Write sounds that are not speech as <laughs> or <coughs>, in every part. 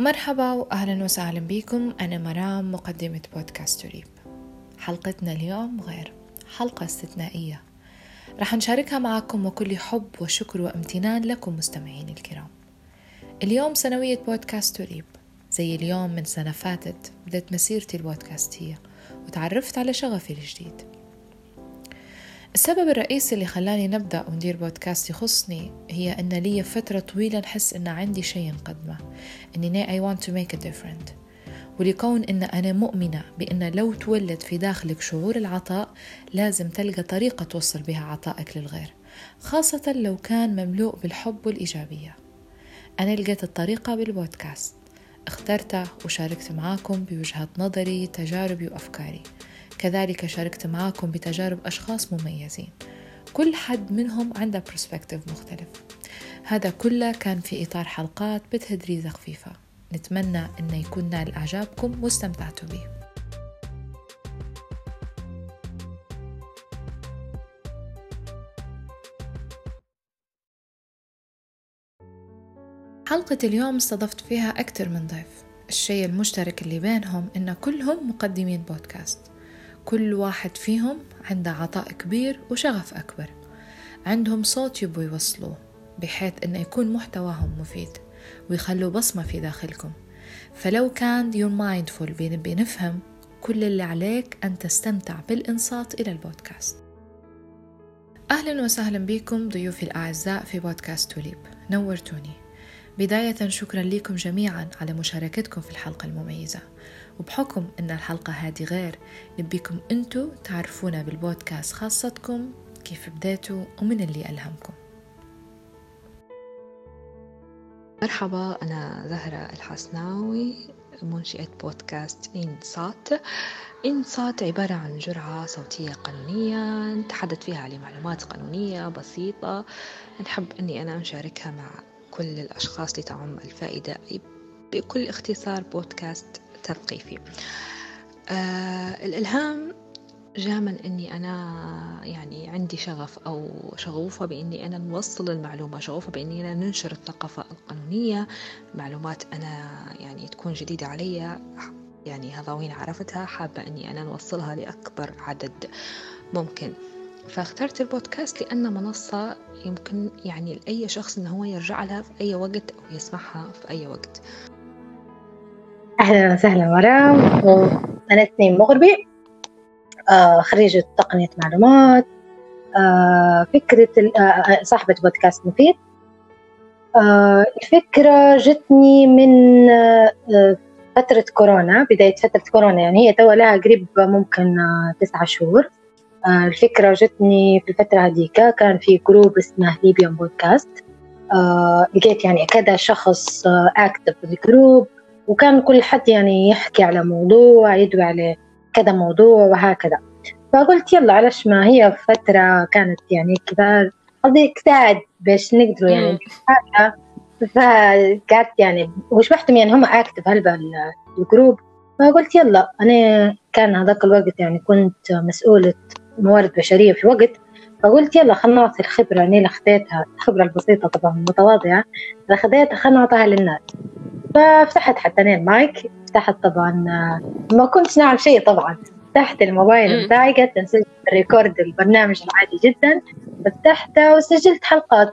مرحبا وأهلا وسهلا بكم. أنا مرام مقدمة بودكاست تريب. حلقتنا اليوم غير حلقة استثنائية. رح نشاركها معكم وكل حب وشكر وامتنان لكم مستمعين الكرام. اليوم سنوية بودكاست تريب زي اليوم من سنة فاتت بدأت مسيرتي البودكاستية وتعرفت على شغفي الجديد. السبب الرئيسي اللي خلاني نبدأ وندير بودكاست يخصني هي أن لي فترة طويلة نحس أن عندي شيء نقدمه أني I want to make a difference ولكون أن أنا مؤمنة بأن لو تولد في داخلك شعور العطاء لازم تلقى طريقة توصل بها عطائك للغير خاصة لو كان مملوء بالحب والإيجابية. أنا لقيت الطريقة بالبودكاست. اخترته وشاركت معاكم بوجهة نظري تجاربي وأفكاري. كذلك شاركت معاكم بتجارب أشخاص مميزين. كل حد منهم عنده برسبكتيف مختلف. هذا كله كان في إطار حلقات بتهدريزة خفيفة. نتمنى أنه يكون نال إعجابكم واستمتعتوا به. حلقة اليوم استضفت فيها أكثر من ضيف. الشيء المشترك اللي بينهم إن كلهم مقدمين بودكاست. كل واحد فيهم عنده عطاء كبير وشغف أكبر. عندهم صوت يبوا يوصلوه بحيث أنه يكون محتواهم مفيد ويخلوا بصمة في داخلكم. فلو كان you're mindful بنبي نفهم كل اللي عليك أن تستمتع بالإنصات إلى البودكاست. أهلا وسهلا بكم ضيوفي الأعزاء في بودكاست توليب. نورتوني. بداية شكرا لكم جميعا على مشاركتكم في الحلقة المميزة. وبحكم أن الحلقة هذه غير نبيكم أنتو تعرفونا بالبودكاست خاصتكم كيف بديتوا ومن اللي ألهمكم. مرحبا أنا زهرة الحسناوي منشئة بودكاست إنصات. إنصات عبارة عن جرعة صوتية قانونية نتحدث فيها عن معلومات قانونية بسيطة نحب أني أنا أشاركها مع كل الأشخاص لتعم الفائدة بكل اختصار بودكاست تثقيفي آه الإلهام جاء من أني أنا يعني عندي شغف أو شغوفة بإني أنا نوصل المعلومة شغوفة بإني أنا ننشر الثقافة القانونية. معلومات أنا يعني تكون جديدة علي يعني هذاوين عرفتها؟ حابة أني أنا نوصلها لأكبر عدد ممكن. فاخترت البودكاست لأنه منصة يمكن يعني لأي شخص إنه هو يرجع لها في أي وقت أو يسمعها في أي وقت. أهلا وسهلا مرام أنا اثنين مغربي. آه خريجة تقنية معلومات. آه فكرة آه صاحبة بودكاست مفيد. آه الفكرة جتني من آه فترة كورونا بداية فترة كورونا يعني. هي توا لها قريب ممكن آه تسعة شهور. آه الفكرة جتني في الفترة هذيك. كان في جروب اسمه ليبيان بودكاست آه لقيت يعني كذا شخص active في ال group وكان كل حد يعني يحكي على موضوع يدوي على كذا موضوع وهكذا. فقلت يلا علاش ما هي فترة كانت يعني كذا قضية تساعد باش نقدروا يعني فقعدت يعني وشبحتهم يعني هم active هلبا ال group فقلت يلا أنا كان هذاك الوقت يعني كنت مسؤولة موارد بشرية في وقت. فقلت يلا خلنا نعطي الخبرة اللي أخذتها. الخبرة البسيطة طبعا متواضعة اللي أخذتها خلنا نعطيها للناس. ففتحت حتى أنا المايك فتحت طبعا ما كنتش نعرف شيء طبعا. فتحت الموبايل بتاعي قلت نسجل record البرنامج العادي جدا. فتحته وسجلت حلقات.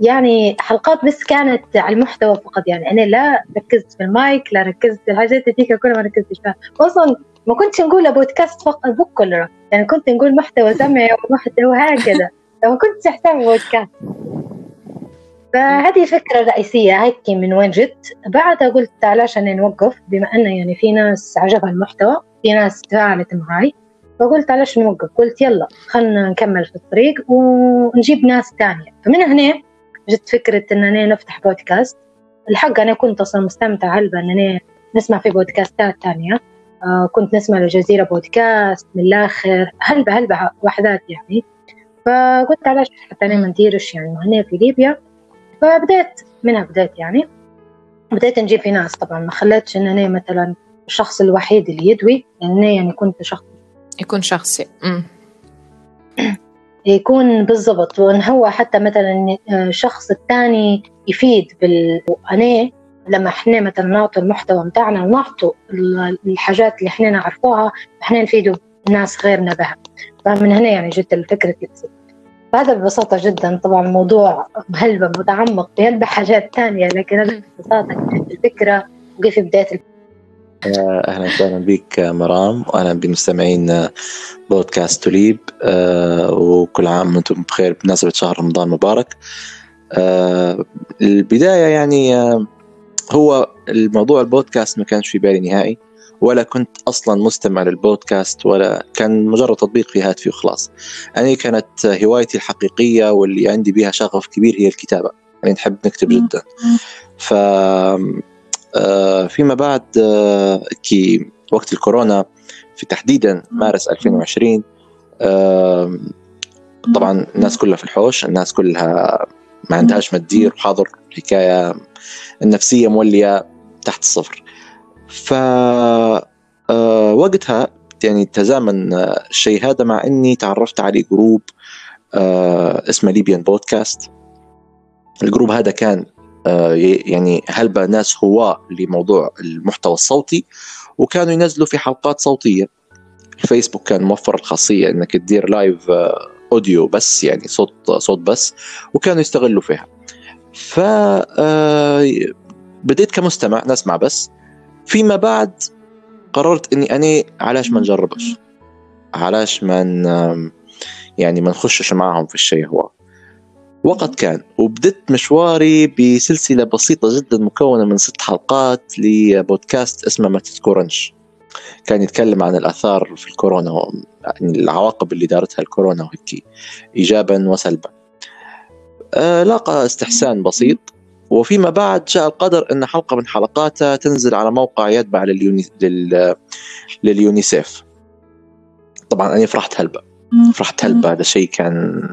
يعني حلقات بس كانت على المحتوى فقط. يعني أنا لا ركزت في المايك لا ركزت في الحاجات هذيك كلها ما ركزتش فيها. أصلا ما كنتش نقول بودكاست فقط بكل يعني كنت نقول محتوى سمعي ومحتوى هكذا. <laughs> ما كنتش احتاج بودكاست فهذه فكرة رئيسية. هيك من وين جت؟ بعدها قلت علاش أنا نوقف؟ بما أنه يعني في ناس عجبها المحتوى في ناس تفاعلت معي فقلت علاش نوقف؟ قلت يلا خلنا نكمل في الطريق ونجيب ناس تانية. فمن هنا جت فكرة إن أنا نفتح بودكاست. الحق أنا كنت أصلا مستمتعة هلبا إن أنا نسمع في بودكاستات تانية. آه كنت نسمع الجزيرة بودكاست من الآخر. هلبا هلبا وحدات يعني. فقلت علاش حتى أنا ما نديرش يعني هنا في ليبيا؟ فبدأت منها بدأت يعني. بدأت نجيب في ناس طبعا ما خليتش إن أنا مثلا الشخص الوحيد اللي يدوي لأن يعني, يعني كنت شخص يكون شخصي. م. يكون بالضبط. وإن هو حتى مثلا الشخص الثاني يفيد بال لما إحنا مثلا نعطي المحتوى بتاعنا ونعطوا الحاجات اللي إحنا نعرفوها إحنا نفيدوا ناس غيرنا بها. فمن هنا يعني جت الفكرة الست فهذا ببساطة جدا. طبعا الموضوع مهلبة متعمق بهلبة حاجات ثانية لكن هذا ببساطة الفكرة وكيف بداية أهلا وسهلا بك مرام واهلا بمستمعين بودكاست توليب. آه، وكل عام وأنتم بخير بمناسبة شهر رمضان مبارك آه، البداية يعني آه، هو الموضوع البودكاست ما كانش في بالي نهائي. ولا كنت أصلا مستمع للبودكاست ولا كان مجرد تطبيق في هاتفي وخلاص. أنا كانت هوايتي الحقيقية واللي عندي بها شغف كبير هي الكتابة. يعني نحب نكتب جدا. ف آه، فيما بعد آه، كي وقت الكورونا في تحديدا مارس 2020 طبعا الناس كلها في الحوش الناس كلها ما عندهاش ما تدير وحاضر حكاية النفسيه مولية تحت الصفر. ف آه، وقتها يعني تزامن الشيء هذا مع إني تعرفت على group اسمه Libyan Podcast ال group هذا كان آه، يعني هلبة ناس هواة لموضوع المحتوى الصوتي وكانوا ينزلوا في حلقات صوتية. الفيسبوك كان موفر الخاصية إنك تدير live audio بس يعني صوت صوت بس وكانوا يستغلوا فيها. ف آه، بديت كمستمع نسمع بس. فيما بعد قررت إني أنا علاش ما نجربش؟ علاش ما يعني ما نخشش معهم في الشيء هو؟ وقد كان وبدت مشواري بسلسلة بسيطة جدا مكونة من ست حلقات لبودكاست اسمه ما تذكرنش. كان يتكلم عن الآثار في الكورونا يعني العواقب اللي دارتها الكورونا وهيك إيجابا وسلبا. آه لاقى استحسان بسيط. وفيما بعد جاء القدر أن حلقة من حلقاته تنزل على موقع يتبع لليوني... لل... لليونيسيف. طبعا أنا فرحت هلبة. فرحت هلبة. هذا شيء كان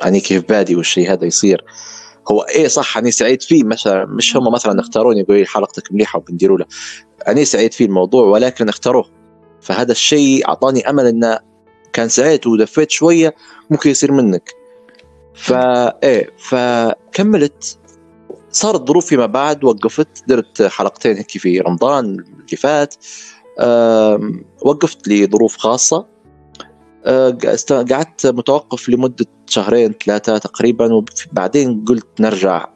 يعني كيف بادي والشيء هذا يصير. هو إيه صح أني سعيد فيه. مثلا مش هم مثلا اختاروني يقولوا لي حلقتك مليحة وبنديروا له. أني سعيد فيه الموضوع ولكن اختاروه. فهذا الشيء أعطاني أمل انه كان سعيت ودفيت شوية ممكن يصير منك. فا إيه فكملت صارت ظروف فيما بعد وقفت درت حلقتين هيك في رمضان اللي فات. وقفت لظروف خاصة. آه، قعدت متوقف لمدة شهرين ثلاثة تقريبا وبعدين قلت نرجع.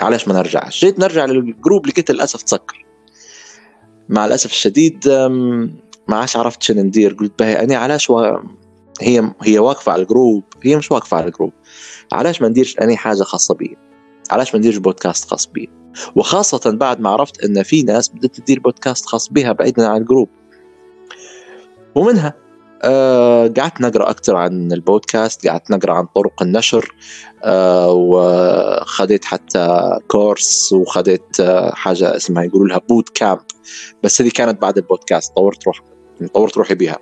علاش ما نرجع؟ جيت نرجع لل group لقيت للأسف تسكر. مع الأسف الشديد ما عادش عرفت شنو ندير. قلت بهي أنا علاش و... هي هي واقفة على ال group؟ هي مش واقفة على ال group. علاش ما نديرش أنا حاجة خاصة بي؟ علاش ما نديرش بودكاست خاص بي؟ وخاصة بعد ما عرفت أن في ناس بدأت تدير بودكاست خاص بها بعيدا عن ال group. ومنها آه قعدت نقرأ أكثر عن البودكاست قعدت نقرأ عن طرق النشر آه وخذيت حتى course وخذيت آه حاجة اسمها يقولوا لها boot camp بس هذه كانت بعد البودكاست طورت روح طورت روحي بها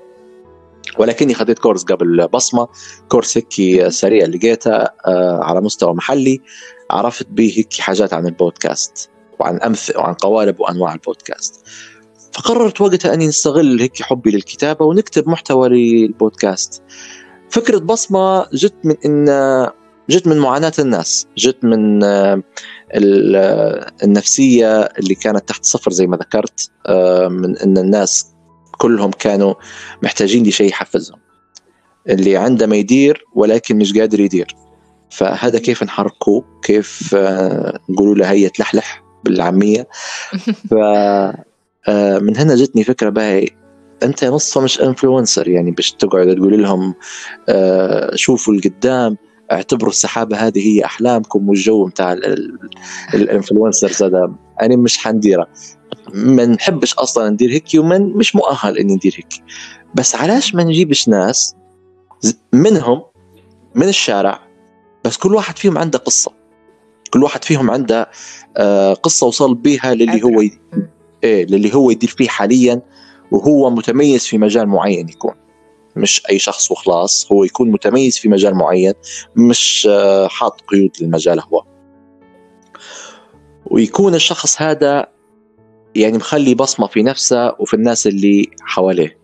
ولكني خذيت course قبل بصمة course هيك سريع لقيته آه على مستوى محلي. عرفت به هيك حاجات عن البودكاست وعن امثله وعن قوالب وأنواع البودكاست. فقررت وقتها إني نستغل هيك حبي للكتابة ونكتب محتوى للبودكاست. فكرة بصمة جت من ان جت من معاناة الناس جت من النفسية اللي كانت تحت صفر زي ما ذكرت من إن الناس كلهم كانوا محتاجين لشيء يحفزهم. اللي عنده ما يدير ولكن مش قادر يدير. فهذا كيف نحركه كيف نقولوا له هي تلحلح بالعامية؟ <laughs> ف آه، من هنا جتني فكرة بقى أنت نصها مش influencer يعني باش تقعد تقول لهم آه، شوفوا القدام اعتبروا السحابة هذه هي أحلامكم والجو بتاع ال influencers هذا. أنا مش حنديرة. ما نحبش أصلا ندير هيك ومن مش مؤهل إني ندير هيك. بس علاش ما نجيبش ناس منهم من الشارع بس كل واحد فيهم عنده قصة. كل واحد فيهم عنده آه، قصة وصل بها للي هو إيه للي هو يدير فيه حاليا وهو متميز في مجال معين يكون. مش أي شخص وخلاص هو يكون متميز في مجال معين مش آه، حاط قيود للمجال هو. ويكون الشخص هذا يعني مخلي بصمة في نفسه وفي الناس اللي حواليه.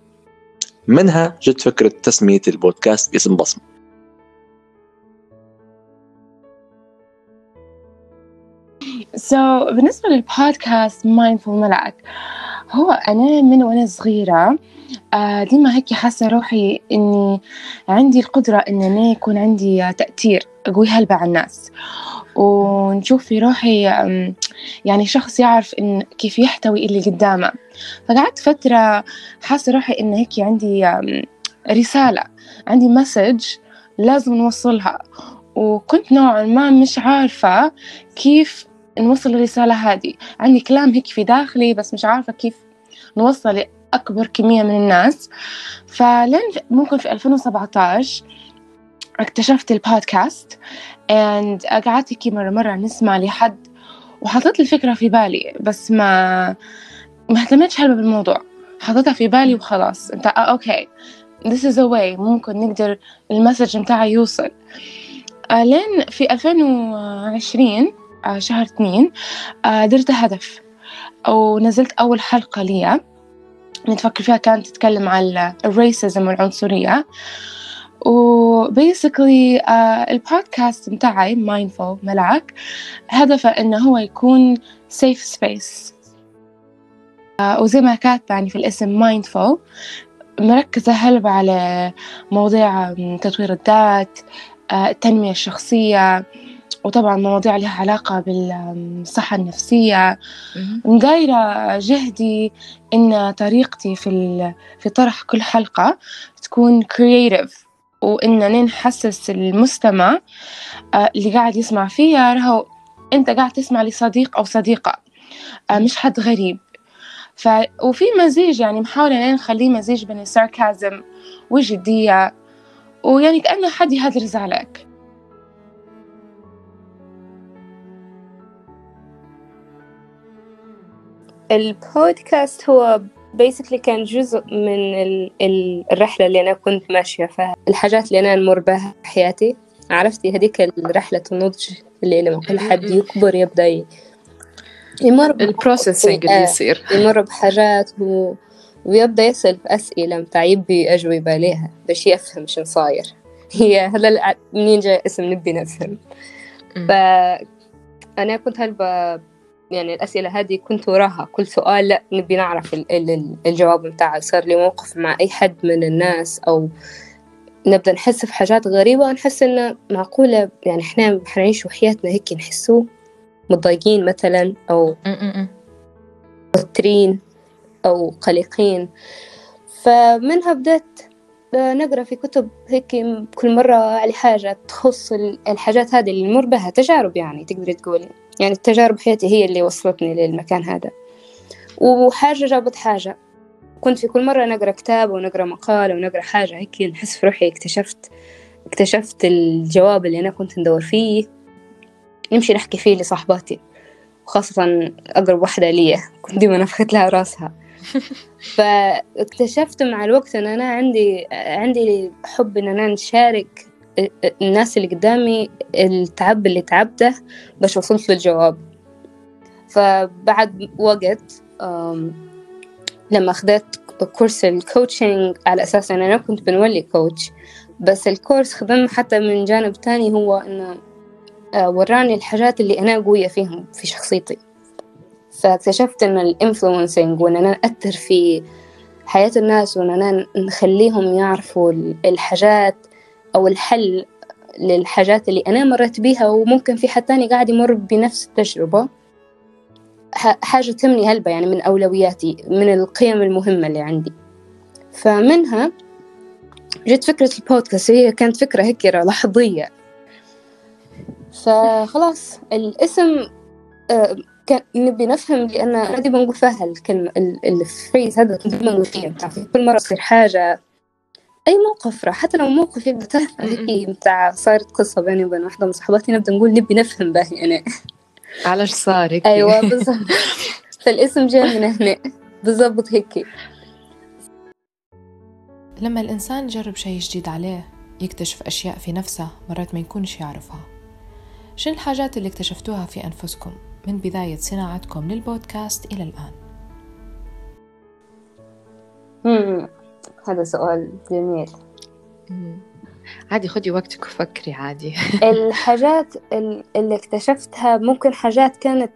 منها جت فكرة تسمية البودكاست باسم بصمة so بالنسبة للبودكاست Mindful ملعك هو أنا من وأنا صغيرة آه ديما هيك حاسة روحي إني عندي القدرة إن أنا يكون عندي تأثير قوي هلبة على الناس. ونشوف في روحي يعني شخص يعرف إن كيف يحتوي اللي قدامه. فقعدت فترة حاسة روحي إن هيك عندي رسالة عندي message لازم نوصلها. وكنت نوعا ما مش عارفة كيف نوصل الرسالة هذه. عندي كلام هيك في داخلي بس مش عارفة كيف نوصل لأكبر كمية من الناس. فلين ممكن في 2017 اكتشفت البودكاست and قعدت هيك مرة مرة نسمع لحد وحطيت الفكرة في بالي بس ما ما اهتمتش هلبة بالموضوع. حطيتها في بالي وخلاص. انت آه أوكي. This is a way. ممكن نقدر ال message متاعي يوصل. آه لين في 2020 آه شهر اثنين. آه درت هدف ونزلت أول حلقة لي نتفكر فيها كانت تتكلم عن ال racism والعنصرية. و basically البودكاست متاعي Mindful ملعك هدفه إنه هو يكون safe space uh, وزي ما كاتبة يعني في الاسم mindful مركزة هلبة على مواضيع تطوير الذات التنمية الشخصية وطبعا مواضيع لها علاقة بالصحة النفسية. دايرة جهدي إن طريقتي في في طرح كل حلقة تكون creative وإننا نحسس المستمع اللي قاعد يسمع فيها راهو أنت قاعد تسمع لصديق أو صديقة مش حد غريب. ف... وفي مزيج يعني محاولة إن نخليه مزيج بين الساركازم والجدية ويعني كأنه حد يهدرز عليك. البودكاست هو بيسكلي كان جزء من ال ال الرحلة اللي أنا كنت ماشية فيها الحاجات اللي أنا نمر بها في حياتي. عرفتي؟ هذيك رحلة النضج اللي لما كل حد يكبر يبدأ يمر البروسيسنج اللي يصير. يمر بحاجات و... ويبدأ يسأل بأسئلة متاع يبي أجوبة عليها باش يفهم شنو صاير. هي هذا منين جاي اسم نبي نفهم. فأنا كنت هلبة يعني الأسئلة هذه كنت وراها كل سؤال لا نبي نعرف ال ال الجواب متاعه. صار لي موقف مع أي حد من الناس أو نبدأ نحس في حاجات غريبة ونحس إنه معقولة يعني إحنا حنعيش حياتنا هيك نحسوه متضايقين مثلا أو متوترين أو قلقين. فمنها بدأت نقرأ في كتب هيك كل مرة على حاجة تخص الحاجات هذه اللي نمر بها تجارب يعني تقدري تقولي. يعني التجارب حياتي هي اللي وصلتني للمكان هذا. وحاجة جابت حاجة. كنت في كل مرة نقرأ كتاب ونقرأ مقال ونقرأ حاجة هيك نحس في روحي اكتشفت اكتشفت الجواب اللي أنا كنت ندور فيه. نمشي نحكي فيه لصاحباتي وخاصة أقرب واحدة لي كنت ديما نفخت لها راسها. <laughs> فاكتشفت مع الوقت إن أنا عندي عندي حب إن أنا نشارك الناس اللي قدامي التعب اللي تعبته باش وصلت للجواب فبعد وقت لما أخذت course ال coaching على أساس أن أنا كنت بنولي coach بس ال course خدم حتى من جانب تاني هو إنه وراني الحاجات اللي أنا قوية فيهم في شخصيتي. فاكتشفت إن ال influencing وإن أنا أثر في حياة الناس وإن أنا نخليهم يعرفوا الحاجات أو الحل للحاجات اللي أنا مريت بيها وممكن في حد تاني قاعد يمر بنفس التجربة. حاجة تهمني هلبة يعني من أولوياتي من القيم المهمة اللي عندي. فمنها جت فكرة البودكاست هي كانت فكرة هيك لحظية. فخلاص الاسم كان نبي نفهم لأن أنا دي بنقول فيها الكلمة الفريز هذا كنت بنقول فيه كل مرة تصير حاجة أي موقف راح حتى لو موقف يبدأ تافه هيك بتاع صارت قصة بيني وبين واحدة من صحباتي نبدأ نقول نبي نفهم به يعني. علاش صار هيك؟ أيوة بالضبط. <laughs> فالاسم جاي من هنا. بالضبط هيك. لما الإنسان يجرب شيء جديد عليه يكتشف أشياء في نفسه مرات ما يكونش يعرفها. شنو الحاجات اللي اكتشفتوها في أنفسكم من بداية صناعتكم للبودكاست إلى الآن؟ هذا سؤال جميل. عادي خدي وقتك وفكري عادي. <laughs> الحاجات ال- اللي اكتشفتها ممكن حاجات كانت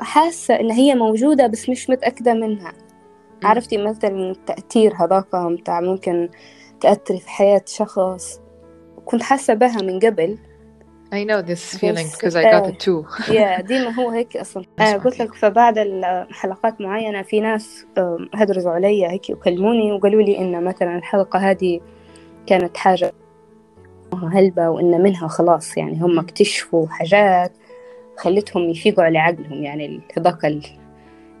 حاسة إن هي موجودة بس مش متأكدة منها. عرفتي مثلا التأثير هذاك متاع ممكن تأثري في حياة شخص؟ كنت حاسة بها من قبل. I know this feeling because I got آه. it too <laughs> يا ديما هو هيك أصلا أسمع قلت لك فبعد الحلقات معينة في ناس هدرزوا علي هيك وكلموني وقالوا لي إن مثلا الحلقة هذه كانت حاجة هلبة وإن منها خلاص يعني هم اكتشفوا حاجات خلتهم يفيقوا على عقلهم يعني هذاك ال-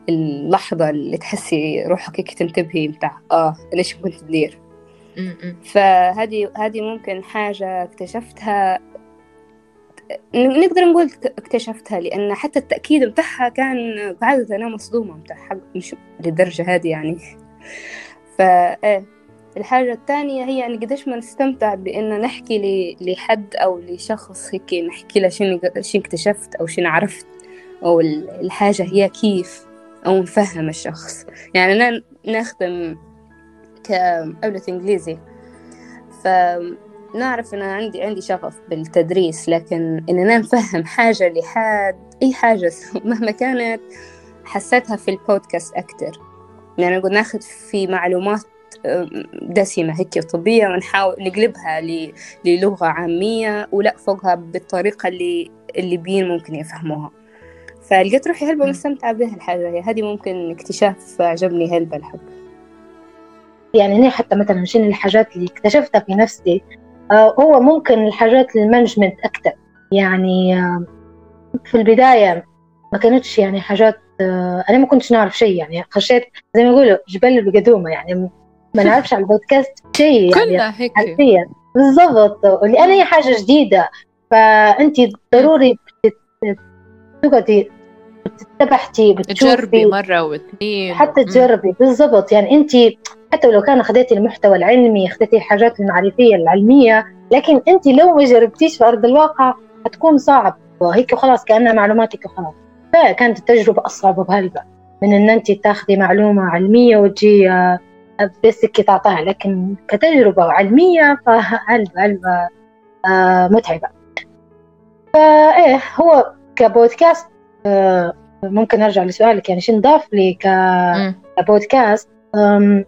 اللحظة اللي تحسي روحك هيك تنتبهي متاع آه ليش كنت تدير. فهذه هذه ممكن حاجة اكتشفتها نقدر نقول اك- اكتشفتها لأن حتى التأكيد متاعها كان قعدت أنا مصدومة متاع حق مش للدرجة هذه يعني. فإيه الحاجة الثانية هي يعني قديش ما نستمتع بإن نحكي لحد أو لشخص هيك نحكي له شنو اكتشفت أو شنو عرفت أو ال- الحاجة هي كيف أو نفهم الشخص. يعني أنا نخدم كأولة إنجليزي. فنعرف إن عندي عندي شغف بالتدريس لكن إننا نفهم حاجة لحد أي حاجة <laughs> مهما كانت حسيتها في البودكاست أكتر. يعني نقول ناخذ في معلومات دسمة هيك طبية ونحاول نقلبها ل- للغة عامية ولا فوقها بالطريقة اللي اللي بين ممكن يفهموها. فلقيت روحي هلبة. مستمتعة بها الحاجة هي. هذه ممكن اكتشاف عجبني هلبة الحق يعني أنا حتى مثلا من الحاجات اللي اكتشفتها في نفسي هو ممكن الحاجات المانجمنت أكتر. يعني آه، في البداية ما كانتش يعني حاجات آه، أنا ما كنتش نعرف شيء يعني. خشيت زي ما يقولوا جبال بقدومة يعني. ما نعرفش على البودكاست شيء يعني كلنا هيك. بالضبط. لأن هي حاجة جديدة. فأنت ضروري تقعدي بتتبحتي تجربي بتشوفي مرة واثنين حتى. تجربي. بالضبط. يعني أنت حتى لو كان اخذتي المحتوى العلمي اخذتي الحاجات المعرفية العلمية لكن أنت لو ما جربتيش في أرض الواقع حتكون صعب. هيك خلاص كأنها معلوماتك وخلاص. فكانت التجربة أصعب بهلبة من إن أنت تاخذي معلومة علمية وتجي آه، بيسك تعطيها. لكن كتجربة علمية فهلبة هلبة آه، متعبة. فايه هو كبودكاست آه، ممكن أرجع لسؤالك. يعني شو نضاف لي ك م. بودكاست أم،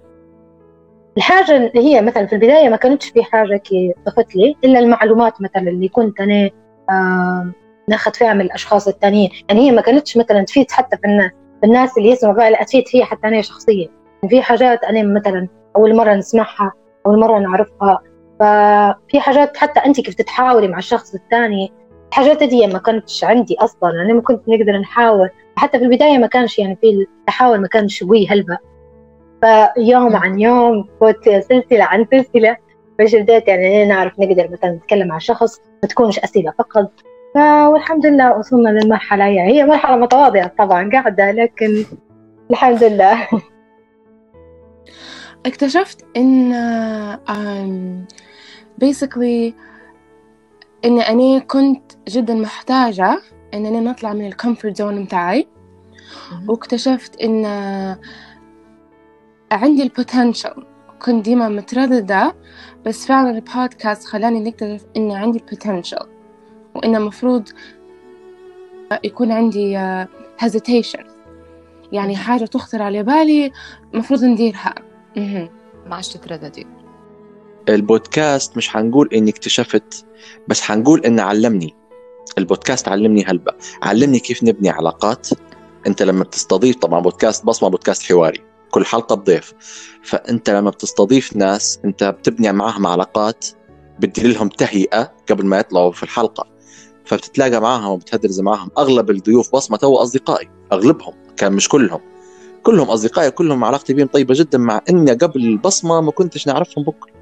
الحاجة اللي هي مثلا في البداية ما كانتش في حاجة كي ضفت لي إلا المعلومات مثلا اللي كنت أنا أم، ناخذ فيها من الأشخاص التانيين. يعني هي ما كانتش مثلا تفيد حتى في الناس. في الناس اللي يسمعوا بقى لا تفيد هي حتى أنا شخصيا. في حاجات أنا مثلا أول مرة نسمعها أول مرة نعرفها. ففي حاجات حتى أنت كيف تتحاوري مع الشخص الثاني الحاجات دي ما كانتش عندي أصلا. أنا ما كنت نقدر نحاور. حتى في البداية ما كانش يعني في التحاور ما كانش قوي هلبة فيوم عن يوم كنت سلسلة عن سلسلة باش بديت؟ يعني نعرف نقدر مثلا نتكلم مع شخص ما تكونش أسئلة فقط. والحمد لله وصلنا للمرحلة هي هي مرحلة متواضعة طبعا قاعدة لكن الحمد لله. <laughs> اكتشفت إن basically إن أنا كنت جدا محتاجة إن أنا نطلع من ال comfort zone متاعي واكتشفت إن عندي ال potential كنت ديما مترددة بس فعلا البودكاست خلاني نكتشف ان عندي البوتنشل وان المفروض يكون عندي uh, hesitation. يعني حاجة تخطر على بالي المفروض نديرها. ما عادش تترددي. البودكاست مش حنقول إني اكتشفت بس حنقول إنه علمني. البودكاست علمني هلبة. علمني كيف نبني علاقات. أنت لما بتستضيف طبعا بودكاست بصمة بودكاست حواري. كل حلقه بضيف فأنت لما بتستضيف ناس أنت بتبني معاهم علاقات بتدير لهم تهيئة قبل ما يطلعوا في الحلقة. فبتتلاقى معاهم وبتهدرز معاهم. أغلب الضيوف بصمة تو أصدقائي أغلبهم كان مش كلهم. كلهم أصدقائي كلهم علاقتي بهم طيبة جدا مع إني قبل البصمة ما كنتش نعرفهم بكرة.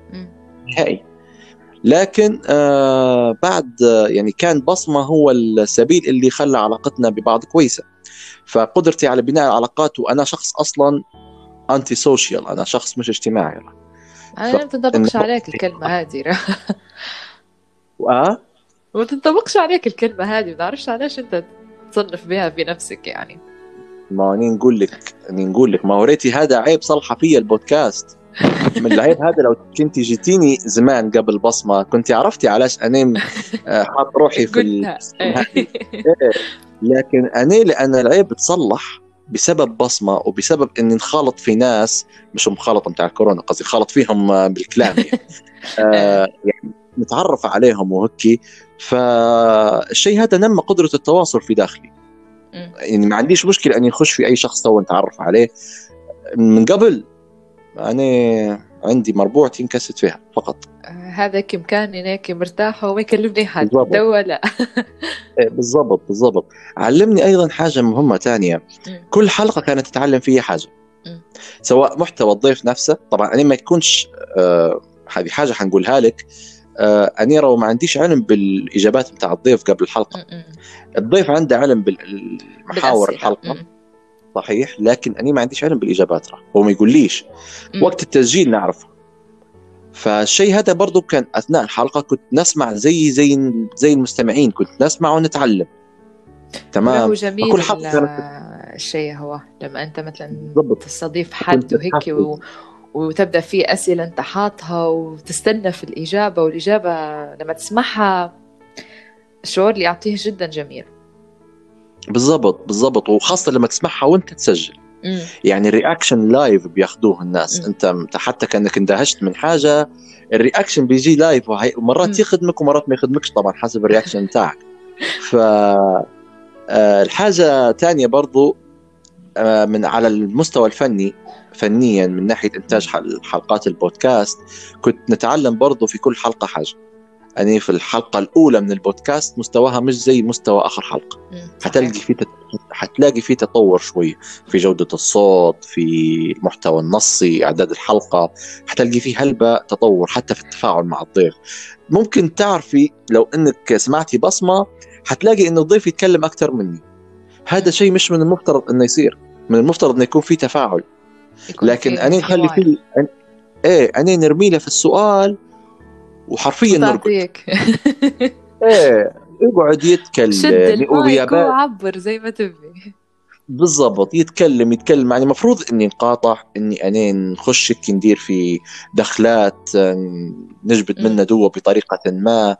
نهائي. لكن آه بعد آه يعني كان بصمة هو السبيل اللي خلى علاقتنا ببعض كويسة. فقدرتي على بناء العلاقات وأنا شخص أصلا anti social أنا شخص مش اجتماعي. أنا ما تنطبقش إنه- عليك الكلمة هذه. <laughs> آه؟ ما تنطبقش عليك الكلمة هذه ما بعرفش علاش أنت تصنف بها في نفسك يعني. ما أني نقول لك أني نقول لك ما وريتي هذا عيب صلحه فيا البودكاست. من العيب هذا لو كنت جيتيني زمان قبل بصمة كنت عرفتي علاش أنا آه، حاط روحي في ال... <laughs> إيه. لكن أنا لأن العيب بتصلح بسبب بصمة وبسبب اني انخالط في ناس مش مخالطه بتاع الكورونا قصدي خالط فيهم آه، بالكلام يعني, <laughs> آه يعني نتعرف عليهم وهيك. فالشيء هذا نمى قدرة التواصل في داخلي. يعني ما عنديش مشكلة إني اخش في أي شخص تو نتعرف عليه. من قبل أنا عندي مربوعتي انكست فيها فقط. هذا كم كان هيك مرتاح وما يكلمني حد. دو لا <laughs> إيه، بالضبط بالضبط علمني أيضا حاجة مهمة ثانية. كل حلقة كانت تتعلم فيها حاجة. سواء محتوى الضيف نفسه طبعا أنا ما يكونش آه هذه حاجة حنقولها لك آه انيره وما عنديش علم بالإجابات بتاع الضيف قبل الحلقة. الضيف عنده علم بالمحاور. الحلقة. صحيح لكن أنا ما عنديش علم بالإجابات راه هو ما يقوليش. وقت التسجيل نعرفه فالشيء هذا برضو كان أثناء الحلقة كنت نسمع زي زي زي المستمعين كنت نسمع ونتعلم. تمام؟ له جميل فكل حلقة ال- الشيء هو. لما أنت مثلا بالضبط. تستضيف حد وهيك. و... وتبدأ في أسئلة أنت حاطها وتستنى في الإجابة والإجابة لما تسمعها الشعور اللي يعطيه جدا جميل. بالضبط بالضبط. وخاصة لما تسمعها وأنت تسجل. يعني ال reaction live بياخذوه الناس مم. أنت حتى كأنك اندهشت من حاجة ال reaction بيجي live. ومرات يخدمك ومرات ما يخدمكش طبعا حسب ال reaction بتاعك <laughs> ف آه، الحاجة ثانية برضو آه، من على المستوى الفني فنيا من ناحية إنتاج حل- حلقات البودكاست كنت نتعلم برضو في كل حلقة حاجة يعني في الحلقة الأولى من البودكاست مستواها مش زي مستوى آخر حلقة. مم. حتلقي في تت... حتلاقي في تطور شوي. في جودة الصوت في المحتوى النصي إعداد الحلقة حتلقي في هلبة تطور حتى في التفاعل مع الضيف. ممكن تعرفي لو أنك سمعتي بصمة حتلاقي أن الضيف يتكلم أكثر مني. هذا شيء مش من المفترض أنه يصير. من المفترض أنه يكون في تفاعل. يكون لكن في أنا نخلي أن... إيه أنا نرمي له في السؤال وحرفيا نرقد. <laughs> إيه يقعد شد يتكلم المايك وغيابات وعبر زي ما تبي. بالضبط يتكلم يتكلم. يعني المفروض إني نقاطع إني أنا نخش ندير في دخلات نجبد مم. منها دوا بطريقة ما.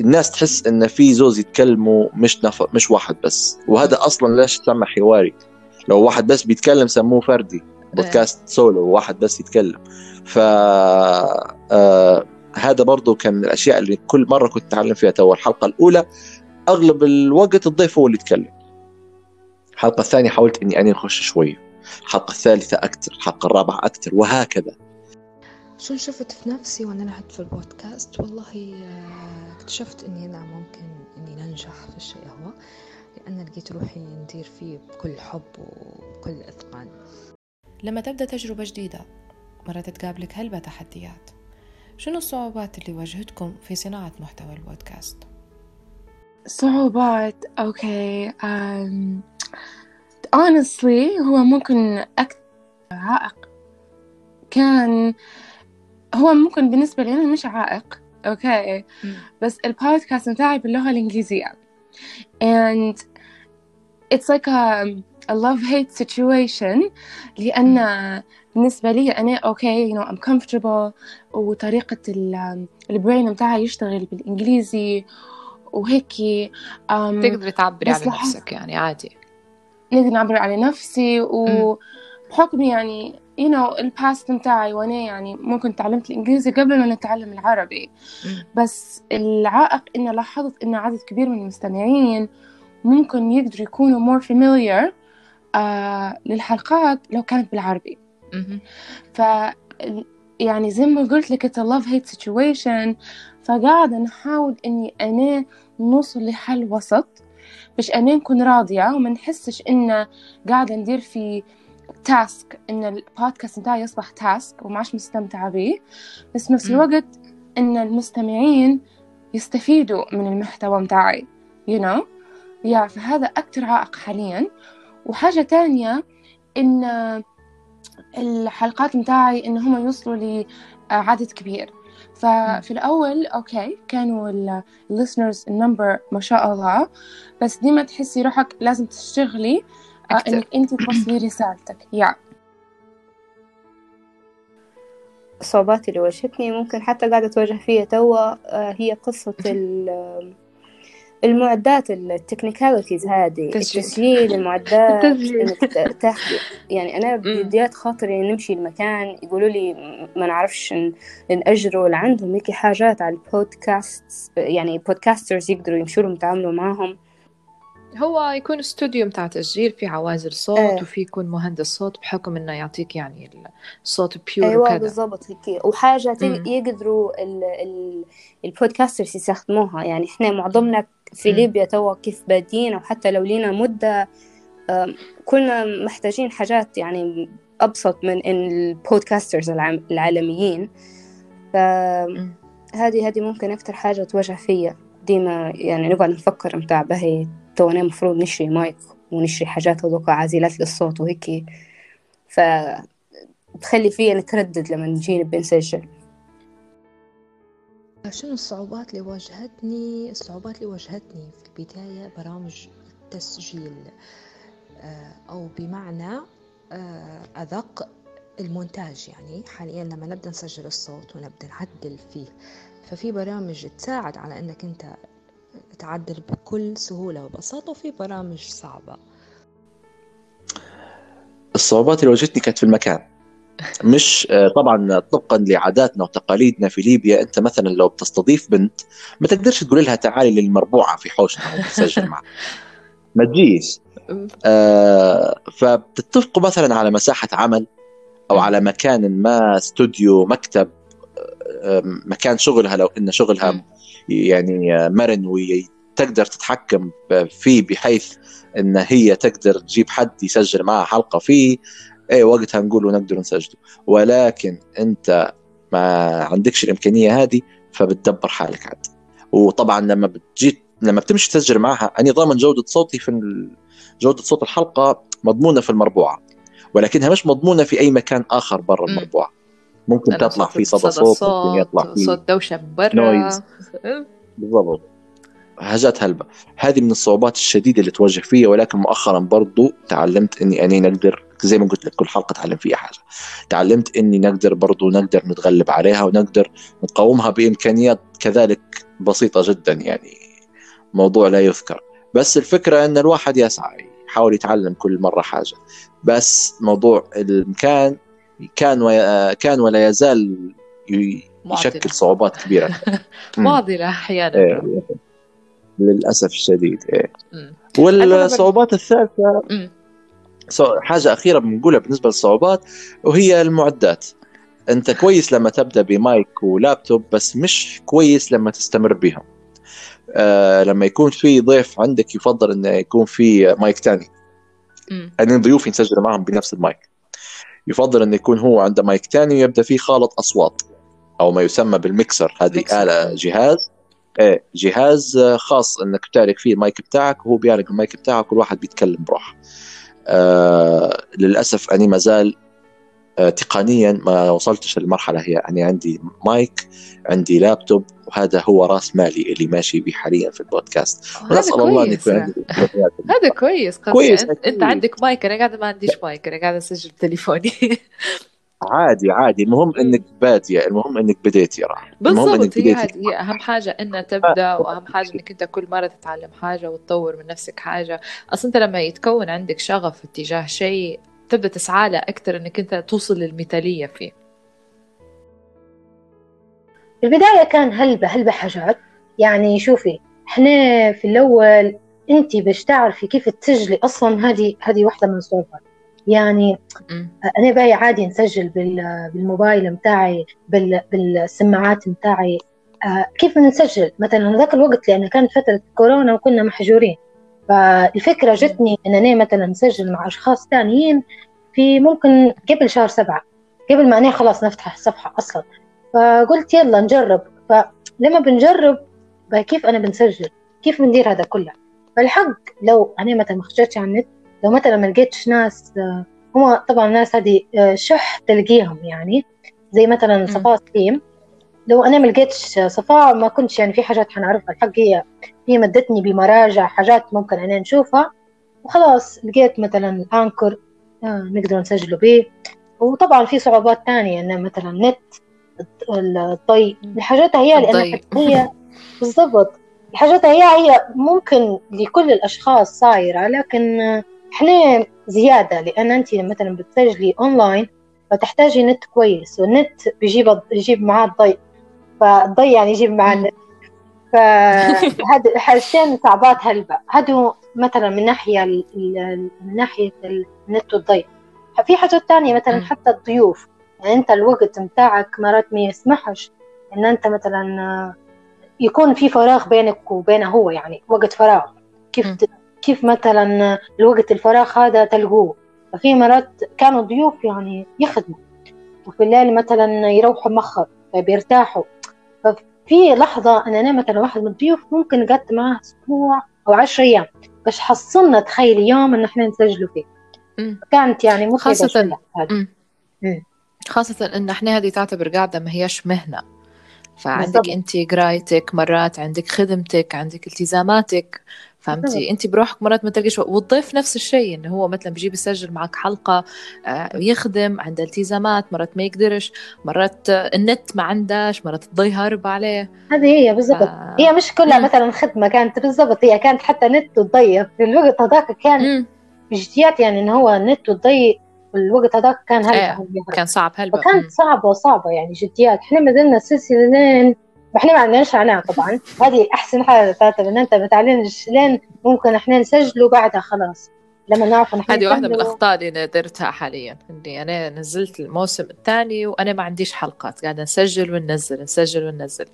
الناس تحس إن في زوز يتكلموا مش نفر مش واحد بس. وهذا أصلا ليش تسمى حواري. لو واحد بس بيتكلم سموه فردي. بودكاست سولو واحد بس يتكلم. ف آه هذا برضو كان من الأشياء اللي كل مرة كنت أتعلم فيها تو. الحلقة الأولى أغلب الوقت الضيف هو اللي يتكلم. الحلقة الثانية حاولت إني أنا نخش شوية. الحلقة الثالثة أكثر الحلقة الرابعة أكثر وهكذا. شو شفت في نفسي وأنا لعبت في البودكاست؟ والله آه، اكتشفت إني أنا ممكن إني ننجح في الشيء هو لأن لقيت روحي ندير فيه بكل حب وبكل إتقان. لما تبدأ تجربة جديدة مرات تقابلك هلبة تحديات. شنو الصعوبات اللي واجهتكم في صناعة محتوى البودكاست؟ صعوبات okay um, honestly هو ممكن أكثر عائق. كان هو ممكن بالنسبة لي أنا مش عائق okay بس البودكاست بتاعي باللغة الإنجليزية. And it's like a, a love hate situation. لأن بالنسبة لي أنا okay you know I'm comfortable. وطريقة ال- ال brain بتاعي يشتغل بالإنجليزي وهيك um, تقدري تعبري على نفسك يعني عادي. نقدر نعبر على نفسي وبحكم يعني you know ال past بتاعي وأنا يعني ممكن تعلمت الإنجليزي قبل ما نتعلم العربي. بس العائق إن لاحظت إن عدد كبير من المستمعين ممكن يقدروا يكونوا more familiar آه للحلقات لو كانت بالعربي. ف يعني زي ما قلت لك it's a love hate situation. فقاعدة نحاول إني أنا نوصل لحل وسط باش أنا نكون راضية وما نحسش إن قاعدة ندير في تاسك إن البودكاست بتاعي يصبح تاسك وما عادش مستمتعة بيه. بس نفس. الوقت إن المستمعين يستفيدوا من المحتوى بتاعي you know. Yeah فهذا أكتر عائق حاليا. وحاجة تانية إن الحلقات متاعي إن هم يوصلوا لعدد كبير. ففي الأول okay كانوا ال listeners ال number ما شاء الله بس ديما تحسي روحك لازم تشتغلي آه، أكتر. إنك أنت توصلي رسالتك. Yeah الصعوبات اللي واجهتني ممكن حتى قاعدة تواجه فيها توا آه، هي قصة <laughs> المعدات ال technicalities هذه تسجيل. التسجيل المعدات <laughs> التسجيل. يعني أنا بديات خاطري نمشي المكان يقولوا لي ما نعرفش ن- نأجروا ولا عندهم هيك حاجات على البودكاست يعني podcasters يقدروا يمشوا لهم يتعاملوا معاهم هو يكون استوديو متاع تسجيل في عوازل صوت إيه. وفي يكون مهندس صوت بحكم إنه يعطيك يعني الصوت pure أيوه وكذا بالضبط هيك وحاجه. يقدروا ال ال ال podcasters يستخدموها يعني إحنا معظمنا في. ليبيا توا كيف بادين أو حتى لو لينا آم، كنا محتاجين حاجات يعني أبسط من ال podcasters العالميين فهذه. هذه ممكن أكتر حاجة تواجه فيا ديما يعني نقعد نفكر متاع بهي تو أنا المفروض نشري مايك ونشري حاجات هذوك عازلات للصوت وهيك ف تخلي فيا نتردد لما نجي نبي نسجل شنو الصعوبات اللي واجهتني؟ الصعوبات اللي واجهتني في البداية برامج التسجيل آه، أو بمعنى آه، أدق المونتاج. يعني حاليا لما نبدأ نسجل الصوت ونبدأ نعدل فيه ففي برامج تساعد على أنك أنت تعدل بكل سهولة وبساطة وفي برامج صعبة. الصعوبات اللي واجهتني كانت في المكان. مش آه، طبعا طبقا لعاداتنا وتقاليدنا في ليبيا. أنت مثلا لو بتستضيف بنت ما تقدرش تقول لها تعالي للمربوعة في حوشنا وتسجل معها. ما تجيش. آه فبتتفقوا مثلا على مساحة عمل أو على مكان ما استوديو مكتب آه، مكان شغلها لو إن شغلها. يعني آه، مرن وتقدر تتحكم فيه بحيث إن هي تقدر تجيب حد يسجل معها حلقة فيه. إيه وقتها نقول ونقدر نسجله ولكن أنت ما عندكش الإمكانية هذه فبتدبر حالك عاد. وطبعا لما بتجي لما بتمشي تسجل معها أنا ضامن جودة صوتي في جودة صوت الحلقة مضمونة في المربوعة. ولكنها مش مضمونة في أي مكان آخر برا. المربوعة. ممكن تطلع صوت- في صدى صدى صوت ممكن يطلع في صوت دوشة برا. نويز. بالضبط. حاجات هلبة. هذه من الصعوبات الشديدة اللي تواجه فيها ولكن مؤخرا برضو تعلمت إني أني نقدر زي ما قلت لك كل حلقة تعلم فيها حاجة تعلمت إني نقدر برضو نقدر نتغلب عليها ونقدر نقاومها بإمكانيات كذلك بسيطة جدا يعني موضوع لا يذكر بس الفكرة إن الواحد يسعى يحاول يتعلم كل مرة حاجة بس موضوع المكان كان وي... كان ولا يزال. يشكل صعوبات كبيرة <laughs> مم. معضله أحيانا إيه. للأسف الشديد إيه. والصعوبات الثالثة مم. حاجة أخيرة بنقولها بالنسبة للصعوبات وهي المعدات. أنت كويس لما تبدأ بمايك ولابتوب بس مش كويس لما تستمر بهم آه لما يكون في ضيف عندك يفضل إنه يكون في مايك تاني. مم. أنا ضيوفي نسجل معهم بنفس المايك. يفضل إنه يكون هو عنده مايك تاني ويبدأ فيه خالط أصوات أو ما يسمى بالميكسر. هذه. آلة جهاز. إيه جهاز خاص إنك تعرف فيه المايك بتاعك وهو بيعرف المايك بتاعك كل واحد بيتكلم بروحه للأسف أني ما زال آه تقنيا ما وصلتش للمرحلة هي أني عندي مايك عندي لابتوب وهذا هو رأس مالي اللي ماشي به حاليا في البودكاست. هذا ونسأل الله أن يكون عندي. هذا كويس كويس، أنت, عندك مايك أنا قاعدة ما عنديش مايك أنا قاعدة أسجل بتليفوني <laughs> عادي عادي. المهم إنك باديه المهم إنك بديت يا راح المهم إنك بالضبط هي بديتي هي أهم حاجة ان تبدأ وأهم حاجة إنك أنت كل مرة تتعلم حاجة وتطور من نفسك حاجة. أصلا أنت لما يتكون عندك شغف اتجاه شيء تبدأ تسعى له أكثر إنك أنت توصل للمثالية فيه. في البداية كان هلبة هلبة حاجات يعني شوفي إحنا في الأول أنت باش تعرفي كيف تسجلي أصلا هذه هذه واحدة من الصعوبات. يعني. أنا باي عادي نسجل بال- بالموبايل متاعي بال- بالسماعات متاعي. آه، كيف نسجل؟ مثلا ذاك الوقت لأن كانت فترة كورونا وكنا محجورين. فالفكرة جتني أن أنا مثلا نسجل مع أشخاص ثانيين في ممكن قبل شهر سبعة. قبل ما أنا خلاص نفتح الصفحة أصلا. فقلت يلا نجرب. فلما بنجرب كيف أنا بنسجل؟ كيف بندير هذا كله؟ فالحق لو أنا مثلا ما خرجتش على النت لو مثلا ما لقيتش ناس آه، هم طبعا الناس هذه آه، شح تلقيهم يعني زي مثلا صفاء سليم. لو أنا ما لقيتش صفاء ما كنتش يعني في حاجات حنعرفها. الحق هي هي مدتني بمراجع حاجات ممكن أنا نشوفها. وخلاص لقيت مثلا أنكر آه نقدر نسجله به. وطبعا في صعوبات تانية انه مثلا نت الضي الحاجات هي الضي. هي <laughs> بالضبط. الحاجات هي هي ممكن لكل الأشخاص صايرة لكن إحنا زيادة لأن أنت مثلا بتسجلي أونلاين فتحتاجي نت كويس والنت بيجيب يجيب معاه الضي فالضي يعني يجيب معاه. النت. فهذا <laughs> حاجتين صعبات هلبة. هادو مثلا من ناحية ال- من ناحية النت والضي في حاجات تانية مثلا. حتى الضيوف. يعني أنت الوقت متاعك مرات ما يسمحش إن أنت مثلا يكون في فراغ بينك وبينه هو يعني وقت فراغ. كيف كيف مثلا الوقت الفراغ هذا تلقوه. ففي مرات كانوا ضيوف يعني يخدموا. وفي الليل مثلا يروحوا مخر فبيرتاحوا. ففي لحظة أنا أنا مثلا واحد من الضيوف ممكن قعدت معاه أسبوع أو عشر أيام. بس حصلنا تخيل يوم إن إحنا نسجلوا فيه. كانت يعني متعبة خاصة-. خاصة إن إحنا هذه تعتبر قاعدة ما هياش مهنة. فعندك بالضبط. أنت قرايتك مرات عندك خدمتك عندك التزاماتك. فهمتي. انت بروحك مرات ما تلقيش. والضيف نفس الشيء إنه هو مثلا بيجي بيسجل معك حلقة آه، يخدم عنده التزامات مرات ما يقدرش مرات النت ما عندهش مرات الضي هارب عليه هذه هي بالضبط ف... هي مش كلها مم. مثلا خدمة كانت بالضبط هي كانت حتى نت وتضيف في الوقت هذاك كان مم. بجديات يعني إن هو النت والضي في الوقت هذاك كان هلبة إيه. كان صعب هلبة فكانت مم. صعبة صعبة يعني جديات إحنا ما زلنا السلسلة إحنا ما عندناش عناء طبعا هذه أحسن حاجة تعتبر ان أنت ما تعلنش لين ممكن إحنا نسجله بعدها خلاص لما نعرف إن إحنا هذه واحدة من. الأخطاء اللي أنا درتها حاليا إني أنا نزلت الموسم الثاني وأنا ما عنديش حلقات قاعدة نسجل وننزل نسجل وننزل.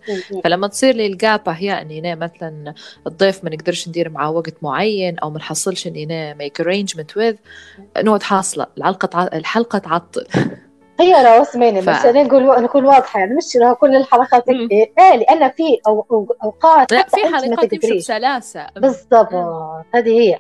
فلما تصير لي الجابة هي إني أنا مثلا الضيف ما نقدرش ندير معاه وقت معين أو ما نحصلش إني أنا ميك arrangement with نقعد حاصلة. الحلقة تعطل هي راه اسمعيني ف- أنا نقول نكون واضحة يعني مش راه كل الحلقات. هيك إيه لأن في أو أو أوقات لا في حلقات تقدريش. بسلاسة بالضبط. هذه هي.